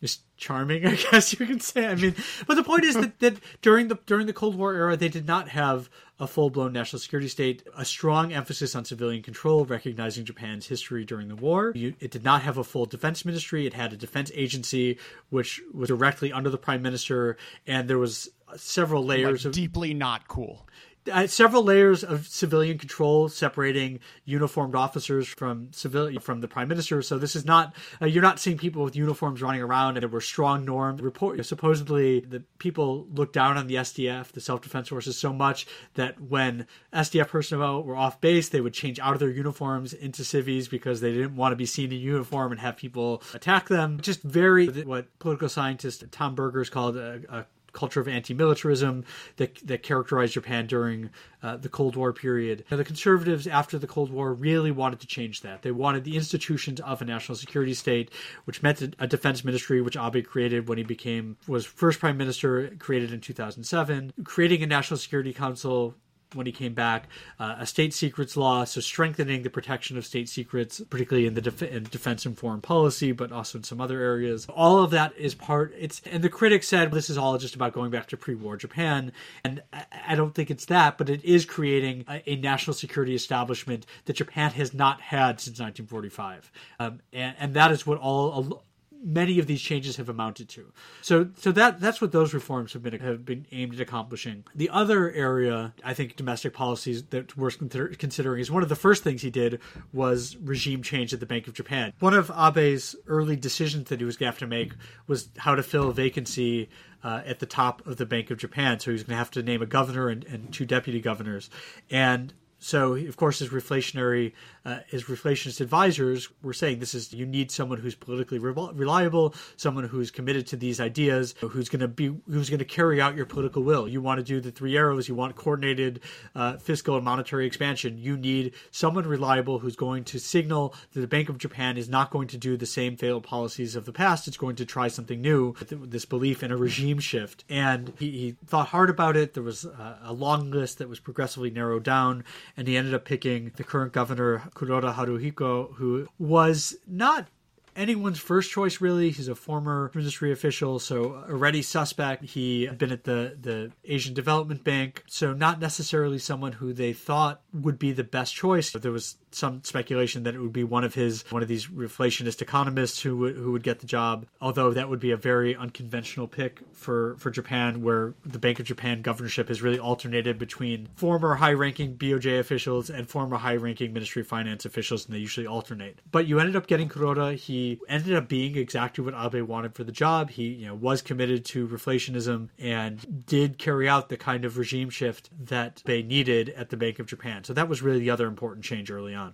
is charming. I guess you can say. I mean, but the point is that, that during the during the Cold War era, they did not have a full blown national security state. A strong emphasis on civilian control, recognizing Japan's history during the war. It did not have a full defense ministry. It had a defense agency which was directly under the prime minister, and there was several layers like of deeply not cool uh, several layers of civilian control separating uniformed officers from civilian from the prime minister. So this is not uh, you're not seeing people with uniforms running around, and there were strong norms. Report supposedly the people looked down on the SDF, the self defense forces, so much that when SDF personnel were off base, they would change out of their uniforms into civies because they didn't want to be seen in uniform and have people attack them. Just very what political scientist Tom Berger's called a, a culture of anti-militarism that that characterized Japan during uh, the Cold War period. Now, the conservatives after the Cold War really wanted to change that. They wanted the institutions of a national security state, which meant a defense ministry, which Abe created when he became was first prime minister, created in 2007, creating a national security council when he came back, uh, a state secrets law, so strengthening the protection of state secrets, particularly in the def- in defense and foreign policy, but also in some other areas. All of that is part. It's and the critics said this is all just about going back to pre-war Japan, and I, I don't think it's that, but it is creating a, a, national security establishment that Japan has not had since 1945, um, and, and that is what all many of these changes have amounted to. So so that that's what those reforms have been have been aimed at accomplishing. The other area I think domestic policies that worth considering is one of the first things he did was regime change at the Bank of Japan. One of Abe's early decisions that he was going to have to make was how to fill a vacancy uh, at the top of the Bank of Japan. So he was going to have to name a governor and, and two deputy governors. And so, of course, his reflationary uh, his reflationist advisors were saying this is you need someone who's politically re- reliable, someone who's committed to these ideas, who's going to be who's going to carry out your political will. You want to do the three arrows, you want coordinated uh, fiscal and monetary expansion. You need someone reliable who's going to signal that the Bank of Japan is not going to do the same failed policies of the past. It's going to try something new. This belief in a regime shift, and he, he thought hard about it. There was a long list that was progressively narrowed down, and he ended up picking the current governor Kuroda Haruhiko, who was not anyone's first choice, really. He's a former ministry official, so already suspect. He had been at the, the Asian Development Bank, so not necessarily someone who they thought would be the best choice. There was some speculation that it would be one of his one of these reflationist economists who would who would get the job. Although that would be a very unconventional pick for for Japan, where the Bank of Japan governorship has really alternated between former high-ranking BOJ officials and former high-ranking Ministry of Finance officials, and they usually alternate. But you ended up getting Kuroda. He ended up being exactly what Abe wanted for the job. He you know was committed to reflationism and did carry out the kind of regime shift that they needed at the Bank of Japan. So that was really the other important change early on.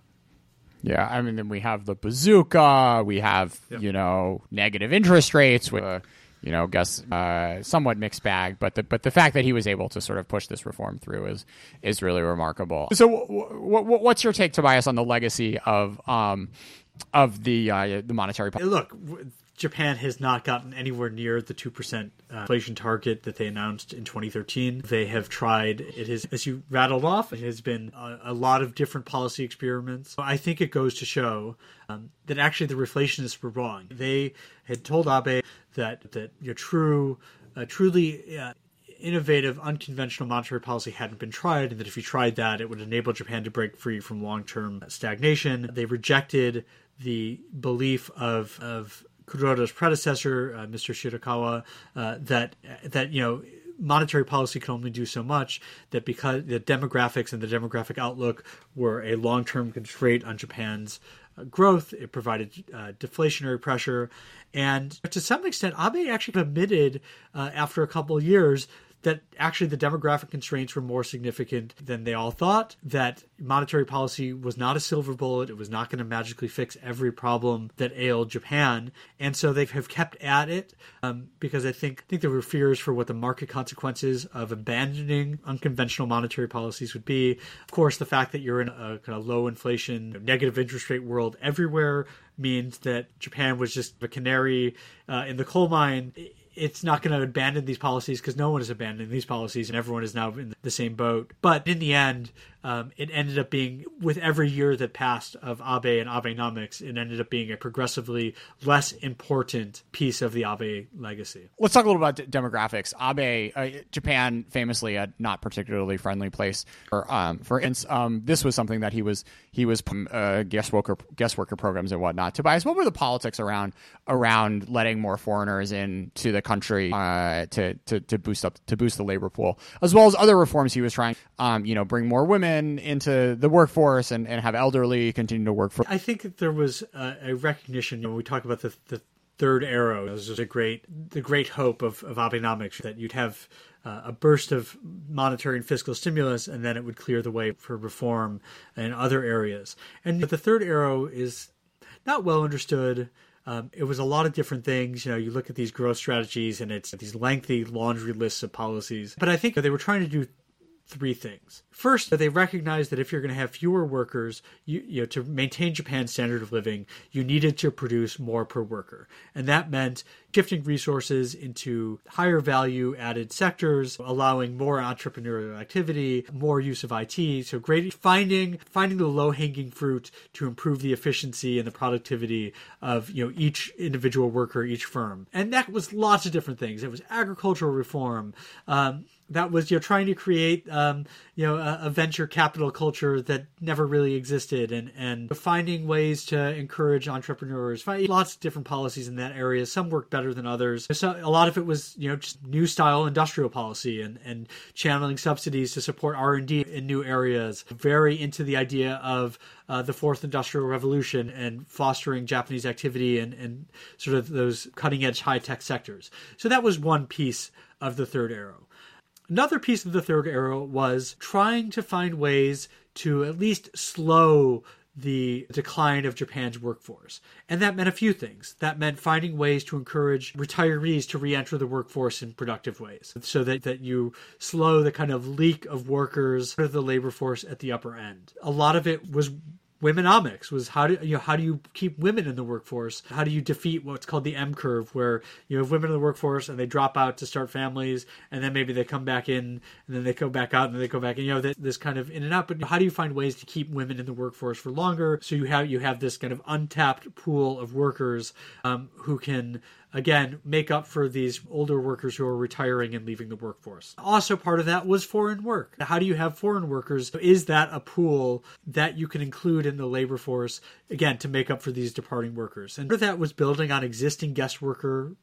Yeah, I mean, then we have the bazooka. We have yep. you know negative interest rates with a you know guess uh, somewhat mixed bag. But the but the fact that he was able to sort of push this reform through is is really remarkable. So, w- w- what's your take, Tobias, on the legacy of um of the uh, the monetary policy? Look, Japan has not gotten anywhere near the 2% uh, inflation target that they announced in 2013. They have tried, it has, as you rattled off, it has been a, a lot of different policy experiments. I think it goes to show um, that actually the reflationists were wrong. They had told Abe that, that you know, true, uh, truly uh, innovative, unconventional monetary policy hadn't been tried, and that if you tried that, it would enable Japan to break free from long term stagnation. They rejected the belief of, of Kuroda's predecessor, uh, Mr. Shirakawa, uh, that that you know monetary policy can only do so much. That because the demographics and the demographic outlook were a long-term constraint on Japan's uh, growth, it provided uh, deflationary pressure, and to some extent, Abe actually admitted uh, after a couple of years that actually the demographic constraints were more significant than they all thought, that monetary policy was not a silver bullet, it was not going to magically fix every problem that ailed Japan. And so they have kept at it um, because I think, I think there were fears for what the market consequences of abandoning unconventional monetary policies would be. Of course, the fact that you're in a kind of low inflation, negative interest rate world everywhere means that Japan was just a canary uh, in the coal mine it's not going to abandon these policies because no one is abandoning these policies and everyone is now in the same boat. But in the end, um, it ended up being with every year that passed of Abe and Abenomics, it ended up being a progressively less important piece of the Abe legacy. Let's talk a little about d- demographics. Abe, uh, Japan, famously a not particularly friendly place. For um, for instance, um, this was something that he was he was uh, guest worker guest worker programs and whatnot. Tobias, what were the politics around around letting more foreigners into the country uh, to, to to boost up to boost the labor pool, as well as other reforms he was trying, um, you know, bring more women into the workforce and, and have elderly continue to work for. I think there was a, a recognition when we talk about the, the third arrow. This is a great the great hope of, of Abenomics that you'd have uh, a burst of monetary and fiscal stimulus, and then it would clear the way for reform in other areas. And the third arrow is not well understood. Um, it was a lot of different things. You know, you look at these growth strategies, and it's these lengthy laundry lists of policies. But I think they were trying to do three things. First, they recognized that if you're going to have fewer workers, you, you know, to maintain Japan's standard of living, you needed to produce more per worker, and that meant shifting resources into higher value added sectors, allowing more entrepreneurial activity, more use of IT. So great finding finding the low hanging fruit to improve the efficiency and the productivity of you know each individual worker, each firm, and that was lots of different things. It was agricultural reform. Um, that was you know trying to create um, you know a, a, venture capital culture that never really existed and and finding ways to encourage entrepreneurs. Find lots of different policies in that area. Some worked better than others. So a lot of it was you know just new style industrial policy and and channeling subsidies to support r&d in new areas. Very into the idea of uh, the fourth industrial revolution and fostering japanese activity and and sort of those cutting edge high tech sectors. So that was one piece of the third arrow Another piece of the third arrow was trying to find ways to at least slow the decline of Japan's workforce. And that meant a few things. That meant finding ways to encourage retirees to re enter the workforce in productive ways so that, that you slow the kind of leak of workers out of the labor force at the upper end. A lot of it was womenomics was how do you know how do you keep women in the workforce? How do you defeat what's called the M curve, where you have women in the workforce and they drop out to start families, and then maybe they come back in, and then they go back out, and then they go back in. You know this kind of in and out. But how do you find ways to keep women in the workforce for longer? So you have you have this kind of untapped pool of workers um, who can again make up for these older workers who are retiring and leaving the workforce. Also, part of that was foreign work. How do you have foreign workers? Is that a pool that you can include in the labor force again to make up for these departing workers? And part of that was building on existing guest worker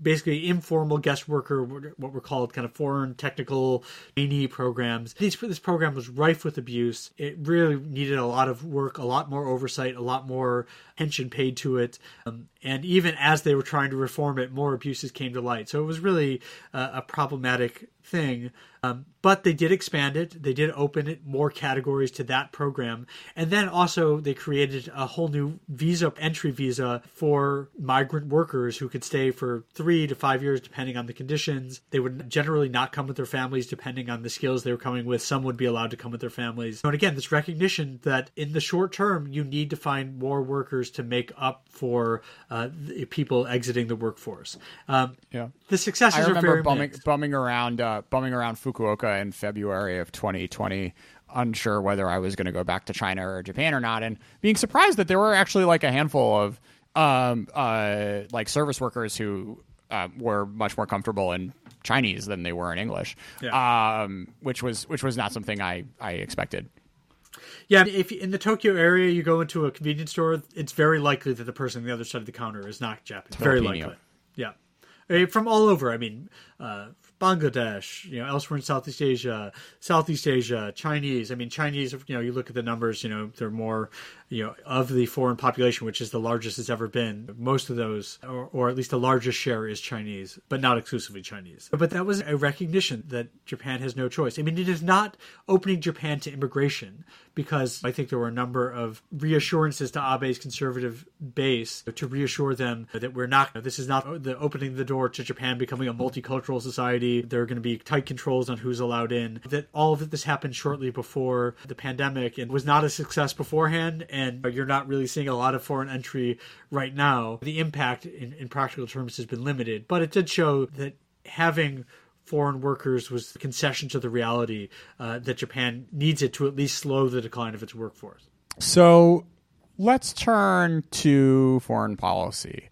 basically informal guest worker, what were called kind of foreign technical trainee programs. These, this program was rife with abuse. It really needed a lot of work, a lot more oversight, a lot more attention paid to it. Um, and even as they were trying to reform it, more abuses came to light. So it was really uh, a problematic thing. Um, but they did expand it. They did open it more categories to that program, and then also they created a whole new visa entry visa for migrant workers who could stay for three to five years depending on the conditions. They would generally not come with their families depending on the skills they were coming with. Some would be allowed to come with their families. And again, this recognition that in the short term you need to find more workers to make up for uh, people exiting the workforce. Um, yeah, the successes I remember are very bumming, bumming around. Uh, bumming around Fukuoka in February of 2020, unsure whether I was going to go back to China or Japan or not, and being surprised that there were actually like a handful of um, uh, like service workers who uh, were much more comfortable in Chinese than they were in English, yeah. um, which was which was not something I I expected. Yeah, if in the Tokyo area you go into a convenience store, it's very likely that the person on the other side of the counter is not Japanese. Very likely. Yeah, from all over. I mean, uh, Bangladesh, you know, elsewhere in Southeast Asia, Southeast Asia, Chinese. I mean, Chinese, you know, you look at the numbers, you know, they're more, you know, of the foreign population, which is the largest it's ever been. Most of those, or, or at least the largest share, is Chinese, but not exclusively Chinese. But that was a recognition that Japan has no choice. I mean, it is not opening Japan to immigration because I think there were a number of reassurances to Abe's conservative base to reassure them that we're not, this is not the opening the door to Japan becoming a multicultural society. There are going to be tight controls on who's allowed in. That all of this happened shortly before the pandemic and was not a success beforehand and you're not really seeing a lot of foreign entry right now. The impact in, in practical terms has been limited, but it did show that having foreign workers was a concession to the reality uh, that Japan needs it to at least slow the decline of its workforce. So let's turn to foreign policy.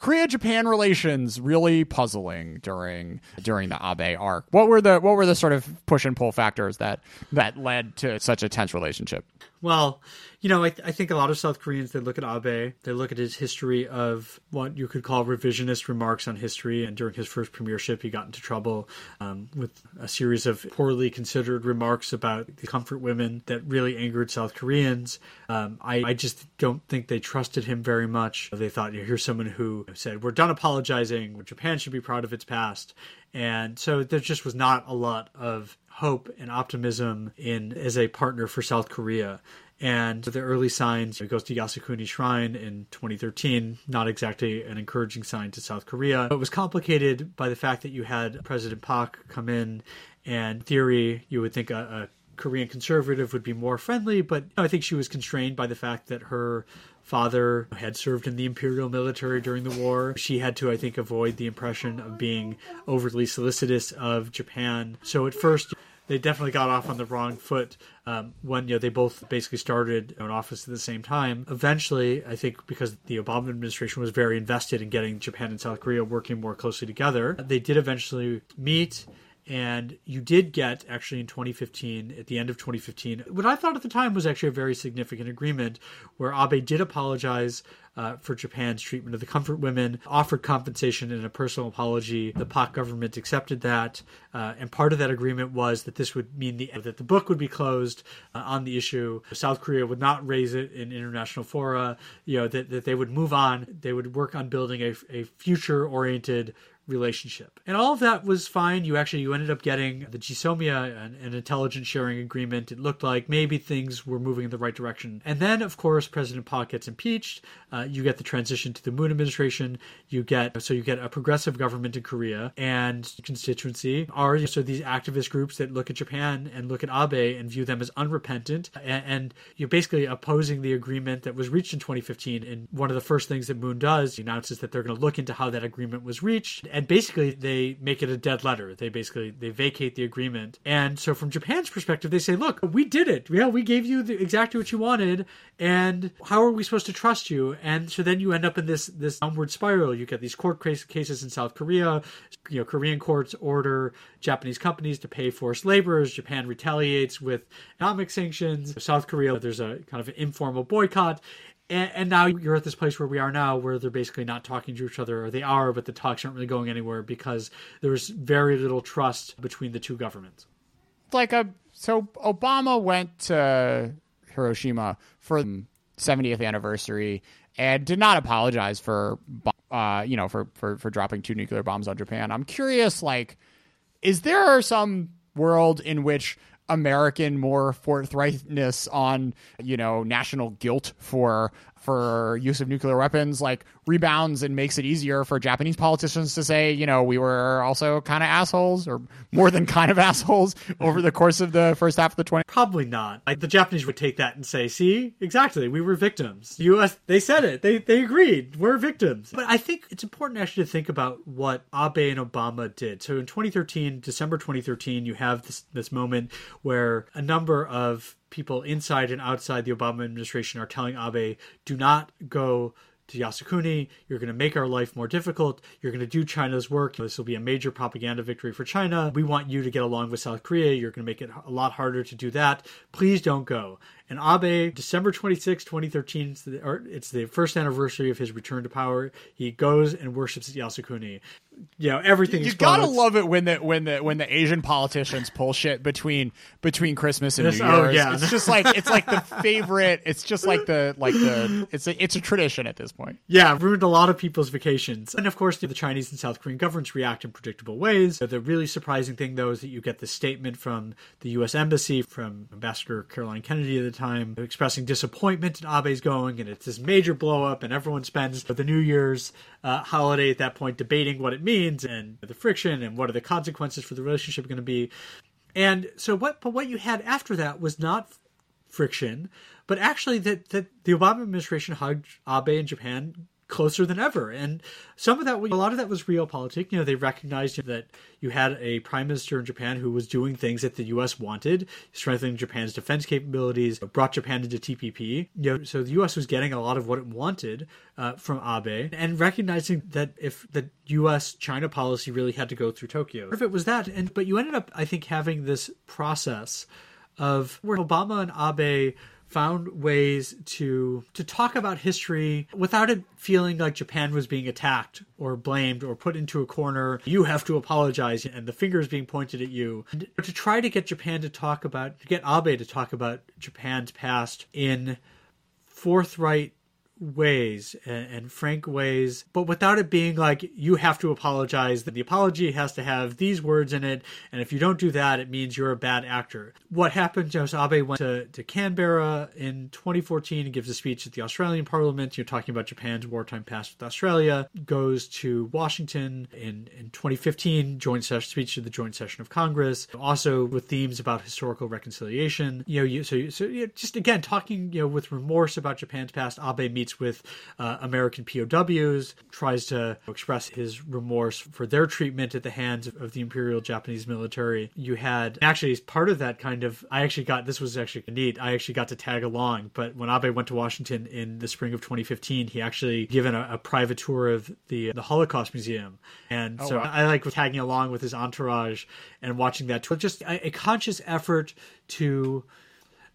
Korea Japan relations really puzzling during during the Abe arc. What were the what were the sort of push and pull factors that that led to such a tense relationship? Well, you know, I, th- I, think a lot of South Koreans they look at Abe, they look at his history of what you could call revisionist remarks on history, and during his first premiership, he got into trouble um, with a series of poorly considered remarks about the comfort women that really angered South Koreans. Um, I, I, just don't think they trusted him very much. They thought, you know, here's someone who said, "We're done apologizing. Japan should be proud of its past," and so there just was not a lot of hope and optimism in as a partner for South Korea. And the early signs, it goes to Yasukuni Shrine in 2013, not exactly an encouraging sign to South Korea. It was complicated by the fact that you had President Park come in, and theory, you would think a, a Korean conservative would be more friendly, but I think she was constrained by the fact that her father had served in the imperial military during the war. She had to, I think, avoid the impression of being overly solicitous of Japan. So at first, they definitely got off on the wrong foot um, when you know they both basically started an office at the same time. Eventually, I think because the Obama administration was very invested in getting Japan and South Korea working more closely together, they did eventually meet and you did get actually in 2015 at the end of 2015 what i thought at the time was actually a very significant agreement where abe did apologize uh, for japan's treatment of the comfort women offered compensation and a personal apology. The Park government accepted that uh, and part of that agreement was that this would mean the, that the book would be closed uh, on the issue. South korea would not raise it in international fora you know that, that they would move on. They would work on building a, a future oriented relationship. And all of that was fine. You actually you ended up getting the GSOMIA, an, an intelligence sharing agreement. It looked like maybe things were moving in the right direction. And then, of course, President Park gets impeached. Uh, you get the transition to the Moon administration. You get so you get a progressive government in Korea and constituency are so these activist groups that look at Japan and look at Abe and view them as unrepentant and, and you're basically opposing the agreement that was reached in 2015. And one of the first things that Moon does, he announces that they're going to look into how that agreement was reached basically they make it a dead letter. They basically they vacate the agreement. And so from Japan's perspective, they say, "Look, we did it. Yeah, we gave you the, exactly what you wanted, and how are we supposed to trust you?" And so then you end up in this this downward spiral. You get these court case, cases in South Korea. You know, Korean courts order Japanese companies to pay forced laborers. Japan retaliates with economic sanctions. South Korea, there's a kind of an informal boycott and, and, now you're at this place where we are now where they're basically not talking to each other or they are but the talks aren't really going anywhere because there's very little trust between the two governments. Like a so obama went to hiroshima for the 70th anniversary and did not apologize for uh, you know for, for for dropping two nuclear bombs on japan. I'm curious like is there some world in which American more forthrightness on you know national guilt for for use of nuclear weapons like rebounds and makes it easier for Japanese politicians to say, you know, we were also kind of assholes or more than kind of assholes over the course of the first half of the 20. Probably not. Like the Japanese would take that and say, see, exactly, we were victims. The US, they said it. They, they agreed. We're victims. But I think it's important actually to think about what Abe and Obama did. So in 2013, December 2013, you have this, this moment where a number of people inside and outside the Obama administration are telling Abe, do not go to Yasukuni. You're going to make our life more difficult. You're going to do China's work. This will be a major propaganda victory for China. We want you to get along with South Korea. You're going to make it a lot harder to do that. Please don't go. And Abe, December 26, 2013, it's the, it's the first anniversary of his return to power. He goes and worships at Yasukuni you know everything. You gotta love it when the when the when the Asian politicians pull shit between between Christmas and New oh, Year's. Oh, yeah. It's just like it's like the favorite. It's just like the like the it's a it's a tradition at this point. Yeah, ruined a lot of people's vacations, and of course the Chinese and South Korean governments react in predictable ways. The really surprising thing though is that you get the statement from the U.S. embassy from Ambassador Caroline Kennedy at the time expressing disappointment in Abe's going, and it's this major blow up, and everyone spends the New Year's uh, holiday at that point debating what it means and the friction and what are the consequences for the relationship going to be. And so what but what you had after that was not friction, but actually that, that the Obama administration hugged Abe in Japan closer than ever. And some of that, a lot of that was realpolitik. You know, they recognized that you had a prime minister in Japan who was doing things that the U.S. wanted, strengthening Japan's defense capabilities, brought Japan into TPP. You know, so the U.S. was getting a lot of what it wanted uh, from Abe, and recognizing that if the U.S.-China policy really had to go through Tokyo, if it was that, and but you ended up, I think, having this process of where Obama and Abe found ways to to talk about history without it feeling like Japan was being attacked or blamed or put into a corner. You have to apologize and the finger is being pointed at you. To try to get Japan to talk about to get Abe to talk about Japan's past in forthright ways and, and, frank ways, but without it being like you have to apologize. That the apology has to have these words in it, and if you don't do that, it means you're a bad actor. What happened? Joseph Abe went to, to Canberra in 2014 and gives a speech at the Australian Parliament. You're talking about Japan's wartime past with Australia. Goes to Washington in in 2015, joint session speech to the joint session of Congress. Also with themes about historical reconciliation. You know, you, so so you know, just again talking you know with remorse about Japan's past. Abe meets with uh, American POWs, tries to express his remorse for their treatment at the hands of, of the Imperial Japanese military. You had actually as part of that kind of I actually got this was actually neat. I actually got to tag along, but when Abe went to Washington in the spring of 2015, he actually given a, a private tour of the the Holocaust Museum, and oh, so wow. I, I like tagging along with his entourage and watching that tour. Just a, a conscious effort to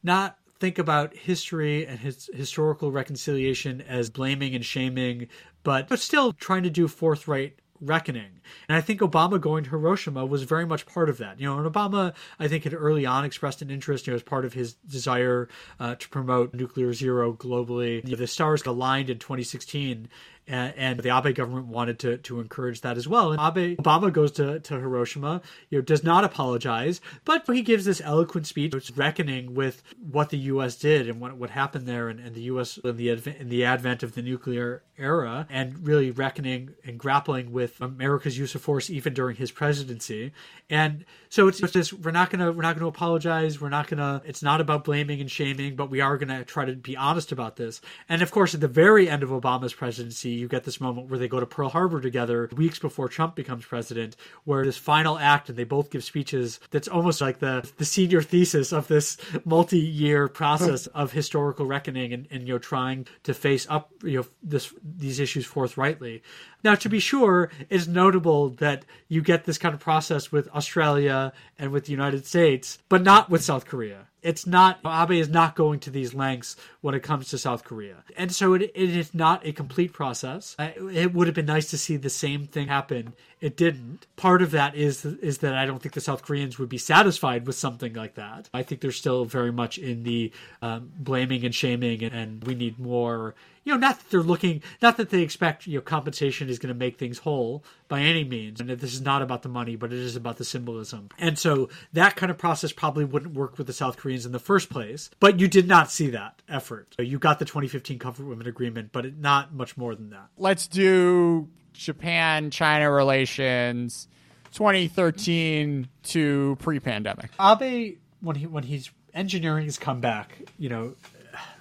not think about history and his historical reconciliation as blaming and shaming, but but still trying to do forthright reckoning. And I think Obama going to Hiroshima was very much part of that. You know, and Obama, I think, had early on expressed an interest, you know, as part of his desire uh, to promote nuclear zero globally. You know, the stars aligned in 2016 and, and, the Abe government wanted to, to encourage that as well. And Abe Obama goes to, to Hiroshima, you know, does not apologize, but he gives this eloquent speech, which reckoning with what the U.S. did and what what happened there, and, and the U.S. in the advent, in the advent of the nuclear era, and really reckoning and grappling with America's use of force even during his presidency. And so it's, it's just we're not gonna we're not gonna apologize. We're not gonna. It's not about blaming and shaming, but we are gonna try to be honest about this. And of course, at the very end of Obama's presidency you get this moment where they go to Pearl Harbor together weeks before Trump becomes president, where this final act and they both give speeches that's almost like the the senior thesis of this multi-year process of historical reckoning and, and you know trying to face up you know this these issues forthrightly. Now, to be sure, it's notable that you get this kind of process with Australia and with the United States, but not with South Korea. It's not, Abe is not going to these lengths when it comes to South Korea. And so it, it is not a complete process. It would have been nice to see the same thing happen. It didn't. Part of that is is that I don't think the South Koreans would be satisfied with something like that. I think they're still very much in the um, blaming and shaming, and, and we need more you know, not that they're looking, not that they expect, you know, compensation is going to make things whole by any means. And this is not about the money, but it is about the symbolism. And so that kind of process probably wouldn't work with the South Koreans in the first place. But you did not see that effort. You got the 2015 Comfort Women Agreement, but it, not much more than that. Let's do Japan China relations 2013 to pre pandemic. Abe, when, he, when he's engineering his comeback, you know,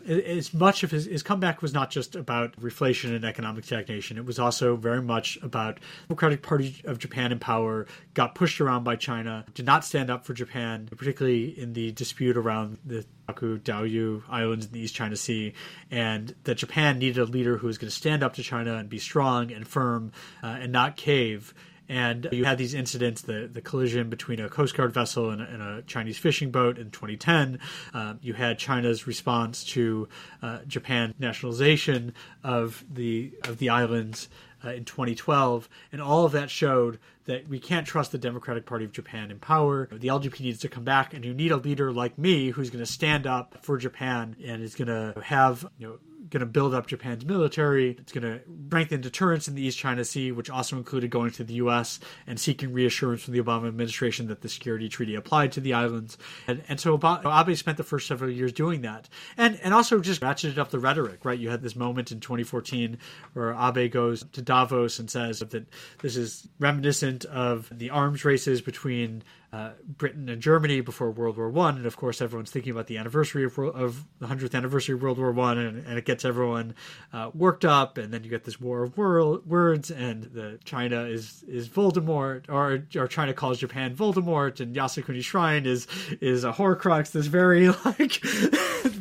as much of his, his comeback was not just about reflation and economic stagnation. It was also very much about the Democratic Party of Japan in power got pushed around by China, did not stand up for Japan, particularly in the dispute around the Taku Diaoyu Islands in the East China Sea, and that Japan needed a leader who was going to stand up to China and be strong and firm uh, and not cave and you had these incidents the, the collision between a Coast Guard vessel and a, and a Chinese fishing boat in 2010. Um, you had China's response to uh, Japan nationalization of the of the islands uh, in 2012, and all of that showed that we can't trust the Democratic Party of Japan in power. The LDP needs to come back, and you need a leader like me who's going to stand up for Japan and is going to have you know going to build up Japan's military. It's going to strengthen deterrence in the East China Sea, which also included going to the U.S. and seeking reassurance from the Obama administration that the security treaty applied to the islands. And, and so Abe spent the first several years doing that, and and also just ratcheted up the rhetoric. Right, you had this moment in 2014 where Abe goes to Davos and says that this is reminiscent of the arms races between uh, Britain and Germany before World War One, and of course everyone's thinking about the anniversary of, of the hundredth anniversary of World War One, and, and, it gets everyone uh, worked up, and then you get this war of world, words, and the China is is Voldemort, or or China calls Japan Voldemort, and Yasukuni Shrine is is a Horcrux. This very like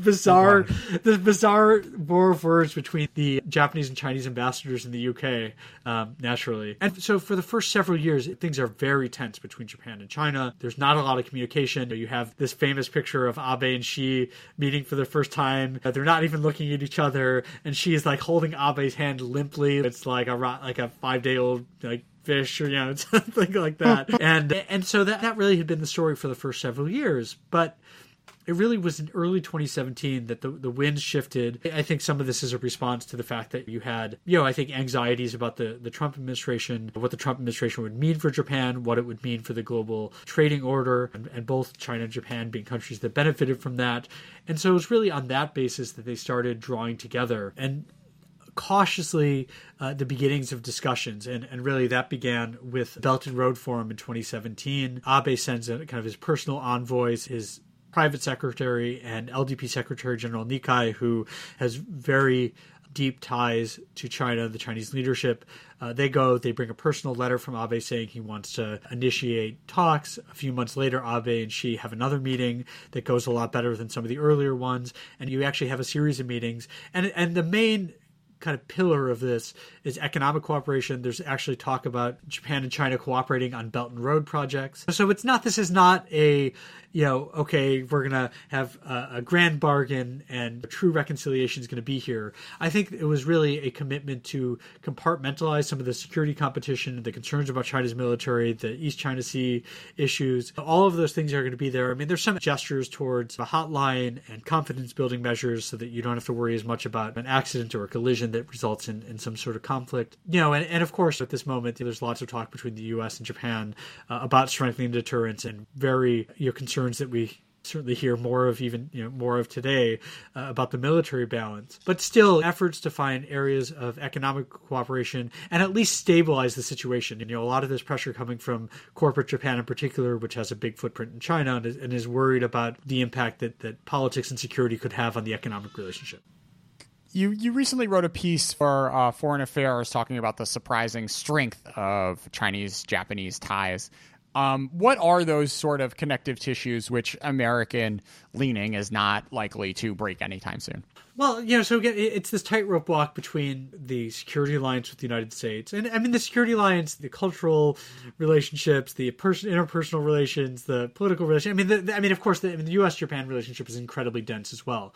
bizarre, oh, this bizarre war of words between the Japanese and Chinese ambassadors in the UK, um, naturally, and so for the first several years things are very tense between Japan and China China. There's not a lot of communication. You have this famous picture of Abe and Xi meeting for the first time. They're not even looking at each other, and is like holding Abe's hand limply. It's like a like a five day old like fish or you know something like that. and and so that that really had been the story for the first several years, but it really was in early 2017 that the, the winds shifted. I think some of this is a response to the fact that you had, you know, I think anxieties about the, the Trump administration, what the Trump administration would mean for Japan, what it would mean for the global trading order, and, and both China and Japan being countries that benefited from that. And so it was really on that basis that they started drawing together. And cautiously uh, the beginnings of discussions, and, and really that began with Belt and Road Forum in 2017. Abe sends a, kind of his personal envoys, his private secretary and LDP Secretary General Nikai, who has very deep ties to China, the Chinese leadership. Uh, they go, they bring a personal letter from Abe saying he wants to initiate talks. A few months later, Abe and Xi have another meeting that goes a lot better than some of the earlier ones. And you actually have a series of meetings. And, and the main kind of pillar of this is economic cooperation. There's actually talk about Japan and China cooperating on Belt and Road projects. So it's not, this is not a you know, okay, we're to have a, a, grand bargain and true reconciliation is going to be here. I think it was really a commitment to compartmentalize some of the security competition, the concerns about China's military, the East China Sea issues. All of those things are going to be there. I mean, there's some gestures towards a hotline and confidence building measures so that you don't have to worry as much about an accident or a collision that results in, in some sort of conflict. You know, and, and of course, at this moment, there's lots of talk between the U.S. and Japan uh, about strengthening deterrence and very you know, concerned concerns that we certainly hear more of even you know more of today uh, about the military balance. But still efforts to find areas of economic cooperation and at least stabilize the situation. You know a lot of this pressure coming from corporate japan in particular which has a big footprint in china and is, and is worried about the impact that, that politics and security could have on the economic relationship. You you recently wrote a piece for uh, Foreign Affairs talking about the surprising strength of Chinese Japanese ties. Um, what are those sort of connective tissues which American leaning is not likely to break anytime soon? Well, you know, so again, it's this tightrope walk between the security alliance with the United States, and I mean the security alliance, the cultural relationships, the person, interpersonal relations, the political relations. I mean, the, I mean, of course, the, I mean, the U.S.-Japan relationship is incredibly dense as well,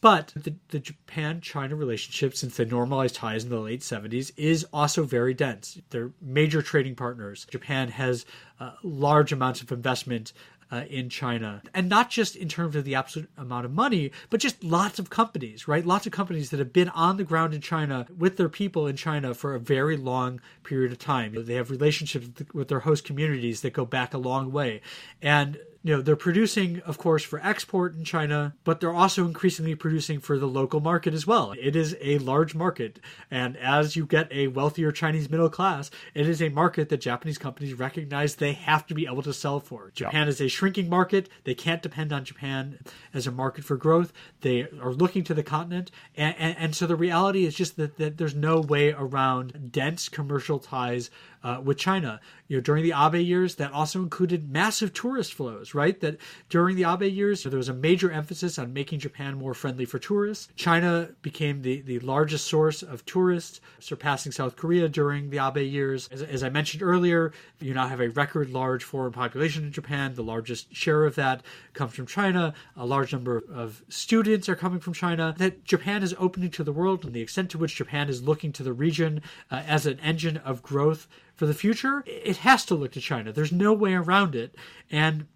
but the, the Japan-China relationship, since they normalized ties in the late '70s, is also very dense. They're major trading partners. Japan has uh, large amounts of investment uh, in China. And not just in terms of the absolute amount of money, but just lots of companies, right? Lots of companies that have been on the ground in China with their people in China for a very long period of time. They have relationships with their host communities that go back a long way. And you know they're producing of course for export in china but they're also increasingly producing for the local market as well. It is a large market and as you get a wealthier chinese middle class it is a market that japanese companies recognize they have to be able to sell for. Japan yeah. is a shrinking market. They can't depend on japan as a market for growth. They are looking to the continent and, and, and so the reality is just that, that there's no way around dense commercial ties uh, with China. You know, during the Abe years, that also included massive tourist flows, right? That during the Abe years, there was a major emphasis on making Japan more friendly for tourists. China became the, the largest source of tourists, surpassing South Korea during the Abe years. As, as I mentioned earlier, you now have a record large foreign population in Japan. The largest share of that comes from China. A large number of students are coming from China. That Japan is opening to the world, and the extent to which Japan is looking to the region uh, as an engine of growth for the future, it has to look to China. There's no way around it. And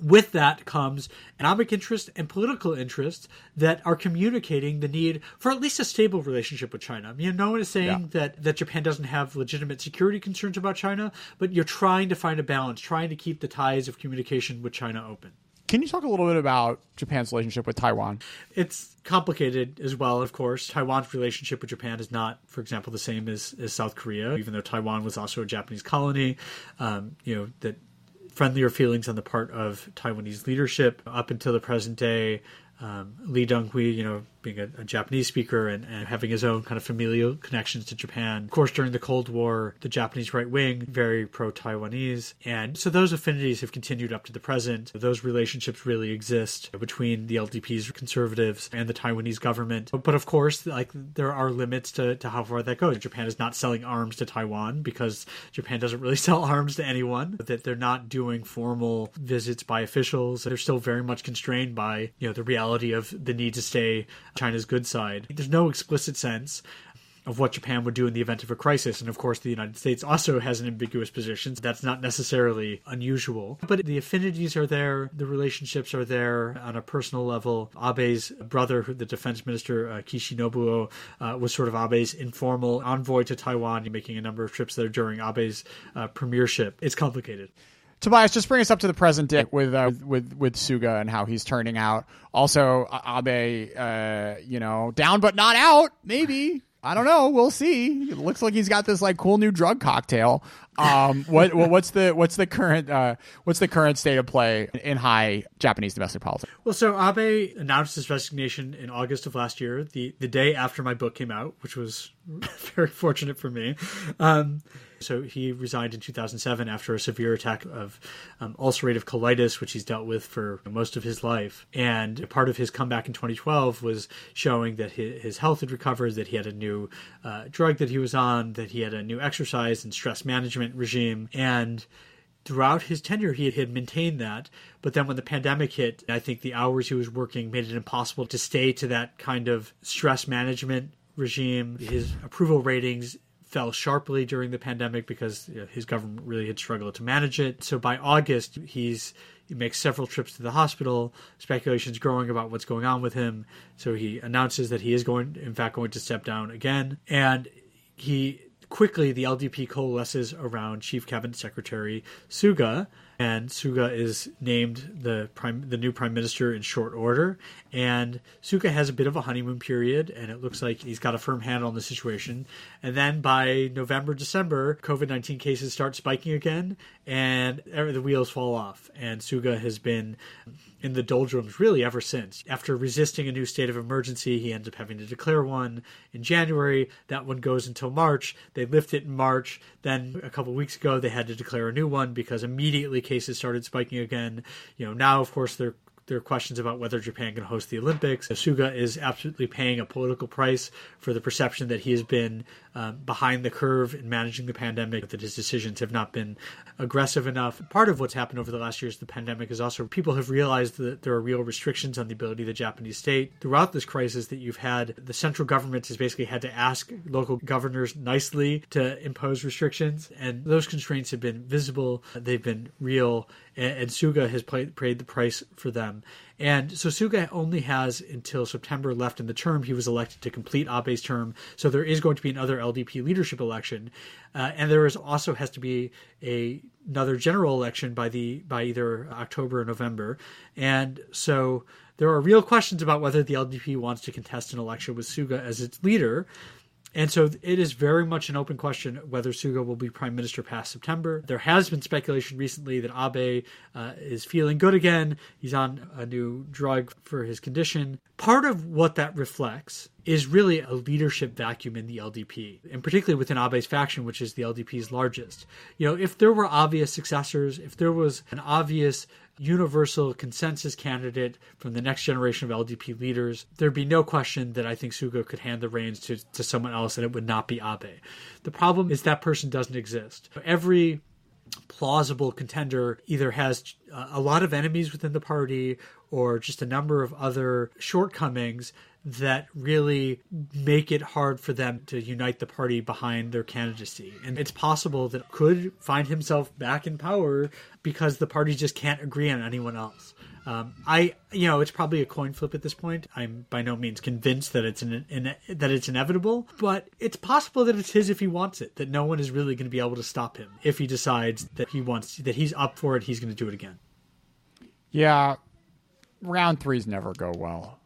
with that comes economic interest and political interest that are communicating the need for at least a stable relationship with China. I mean, no one is saying yeah. that, that Japan doesn't have legitimate security concerns about China, but you're trying to find a balance, trying to keep the ties of communication with China open. Can you talk a little bit about Japan's relationship with Taiwan? It's complicated as well, of course. Taiwan's relationship with Japan is not, for example, the same as, as South Korea, even though Taiwan was also a Japanese colony. Um, you know, that friendlier feelings on the part of Taiwanese leadership up until the present day. Um, Lee Teng-hui, you know, being a, a Japanese speaker and, and, having his own kind of familial connections to Japan. Of course, during the Cold War, the Japanese right wing, very pro Taiwanese. And so those affinities have continued up to the present. Those relationships really exist between the LDP's conservatives and the Taiwanese government. But, but of course, like there are limits to, to how far that goes. Japan is not selling arms to Taiwan because Japan doesn't really sell arms to anyone, that they're not doing formal visits by officials. They're still very much constrained by, you know, the reality of the need to stay China's good side. There's no explicit sense of what Japan would do in the event of a crisis. And of course, the United States also has an ambiguous position. That's not necessarily unusual. But the affinities are there, the relationships are there on a personal level. Abe's brother, the defense minister, uh, Kishi Nobuo, uh, was sort of Abe's informal envoy to Taiwan, making a number of trips there during Abe's uh, premiership. It's complicated. Tobias, just bring us up to the present day with uh, with with Suga and how he's turning out. Also, Abe, uh, you know, down but not out. Maybe I don't know. We'll see. It looks like he's got this like cool new drug cocktail. Um, what, what's the what's the current uh, what's the current state of play in high Japanese domestic politics? Well, so Abe announced his resignation in August of last year, the the day after my book came out, which was very fortunate for me. Um, so he resigned in 2007 after a severe attack of um, ulcerative colitis, which he's dealt with for most of his life. And part of his comeback in 2012 was showing that his, health had recovered, that he had a new uh, drug that he was on, that he had a new exercise and stress management regime. And throughout his tenure, he had maintained that. But then when the pandemic hit, I think the hours he was working made it impossible to stay to that kind of stress management regime. His approval ratings fell sharply during the pandemic because you know, his government really had struggled to manage it. So by August, he's he makes several trips to the hospital. Speculations growing about what's going on with him. So he announces that he is going, in fact, going to step down again. And he quickly the LDP coalesces around Chief Cabinet Secretary Suga, and Suga is named the prime the new prime minister in short order. And Suga has a bit of a honeymoon period, and it looks like he's got a firm handle on the situation. And then by November, December, COVID nineteen cases start spiking again, and er, the wheels fall off. And Suga has been in the doldrums really ever since. After resisting a new state of emergency, he ends up having to declare one in January. That one goes until March. They lift it in March. Then a couple weeks ago, they had to declare a new one because immediately cases started spiking again. You know, now of course they're there are questions about whether Japan can host the Olympics. Suga is absolutely paying a political price for the perception that he has been um, behind the curve in managing the pandemic, that his decisions have not been aggressive enough. Part of what's happened over the last years, the pandemic, is also people have realized that there are real restrictions on the ability of the Japanese state throughout this crisis. That you've had the central government has basically had to ask local governors nicely to impose restrictions, and those constraints have been visible. They've been real, and, and Suga has played, paid the price for them. And so Suga only has until September left in the term. He was elected to complete Abe's term, so there is going to be another LDP leadership election, uh, and there is also has to be a another general election by the by either October or November, and so there are real questions about whether the LDP wants to contest an election with Suga as its leader. And so it is very much an open question whether Suga will be prime minister past September. There has been speculation recently that Abe uh, is feeling good again. He's on a new drug for his condition. Part of what that reflects is really a leadership vacuum in the LDP, and particularly within Abe's faction, which is the LDP's largest. You know, if there were obvious successors, if there was an obvious universal consensus candidate from the next generation of LDP leaders, there'd be no question that I think Suga could hand the reins to, to someone else and it would not be Abe. The problem is that person doesn't exist. Every plausible contender either has uh, a lot of enemies within the party or just a number of other shortcomings that really make it hard for them to unite the party behind their candidacy. And it's possible that could find himself back in power because the party just can't agree on anyone else. Um, I, you know, it's probably a coin flip at this point. I'm by no means convinced that it's an, that it's inevitable, but it's possible that it's his if he wants it. That no one is really going to be able to stop him if he decides that he wants that he's up for it. He's going to do it again. Yeah, round threes never go well,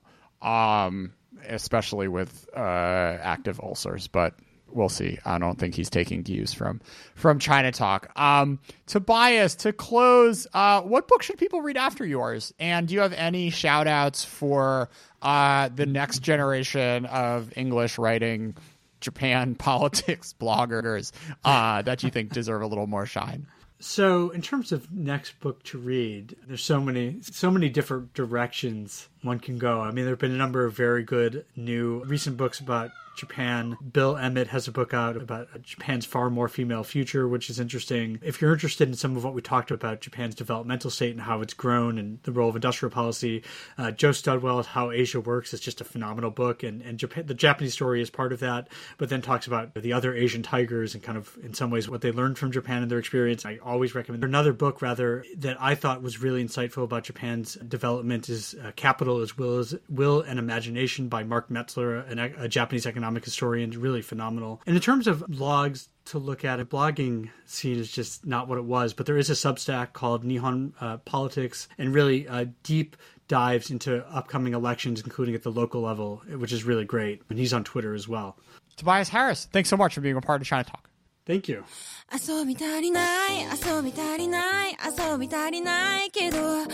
um, especially with uh, active ulcers. But we'll see. I don't think he's taking cues from from ChinaTalk. Um, Tobias, to close, uh, what book should people read after yours? And do you have any shout outs for uh, the next generation of English writing Japan politics bloggers uh, that you think deserve a little more shine? So, in terms of next book to read, there's so many, so many different directions one can go. I mean, there have been a number of very good new recent books about Japan. Bill Emmott has a book out about Japan's far more female future, which is interesting. If you're interested in some of what we talked about, Japan's developmental state and how it's grown and the role of industrial policy, uh, Joe Studwell, How Asia Works, is just a phenomenal book. And, and Japan, the Japanese story is part of that, but then talks about the other Asian tigers and kind of, in some ways, what they learned from Japan and their experience. I always recommend another book, rather, that I thought was really insightful about Japan's development is uh, Capital as Will, as Will and Imagination by Mark Metzler, an, a Japanese economic economic historian, really phenomenal. And in terms of blogs to look at, a blogging scene is just not what it was, but there is a Substack called Nihon uh, Politics and really uh, deep dives into upcoming elections, including at the local level, which is really great. And he's on Twitter as well. Tobias Harris, thanks so much for being a part of ChinaTalk. Thank you. 遊び足りない遊び足りない遊び足りないけど朝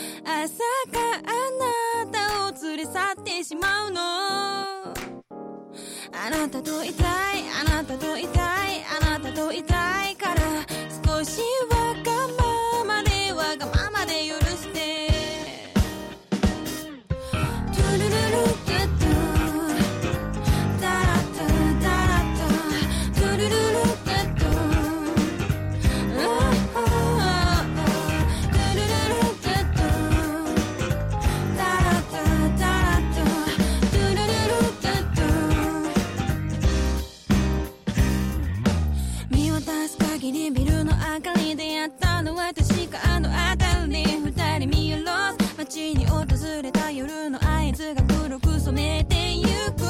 があなたを連れ去ってしまうのあなたといたいあなたといたいあなたといたいから少しは明かりでやったのは確かあの辺り二人見下ろす街に訪れた夜の合図が黒く染めてゆく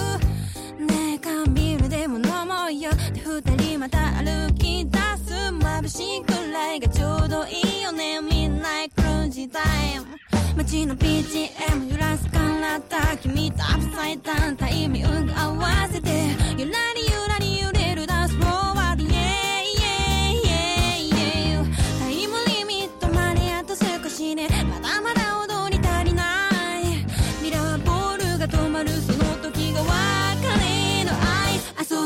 ねえ缶ビールでも飲もうよで二人また歩き出す眩しいくらいがちょうどいいよねみんなクルージタイム街の BGM 揺らすからだ君とアップサイダウンタイミング合わせてゆらりゆらり揺れる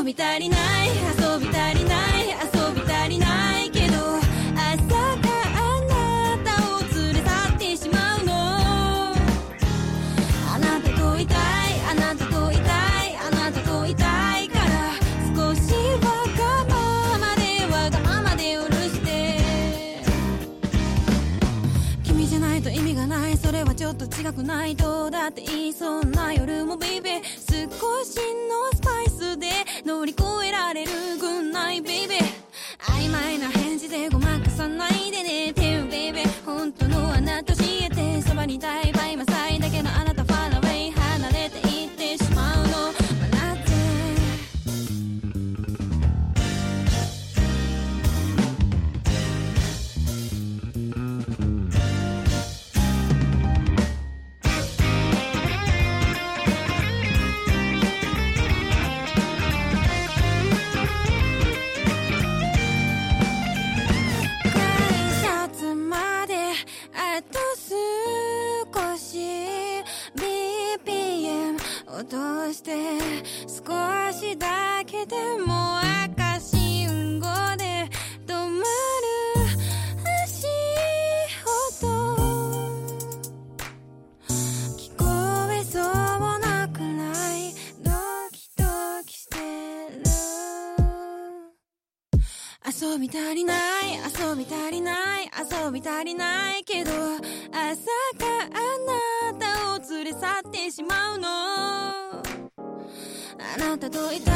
び足りない遊び足りない遊び足りないけど朝があなたを連れ去ってしまうの。あなたといたいあなたといたいあなたといたいから少しわがままでわがままで許して。君じゃないと意味がないそれはちょっと違くない。とだって言いそうな夜もベイベー少しのスパイスで乗り越えられる Good night baby 曖昧な返事でごまかさないでねてよベイベー本当のあなた教えてそばにいたいバイマとして少しだけでも赤信号で止まる足音。聞こえそうなくらいドキドキしてる。遊び足りない遊び足りない遊び足りないけど朝があなたを連れ去ってしまうの。あなたといたい。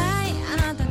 あなた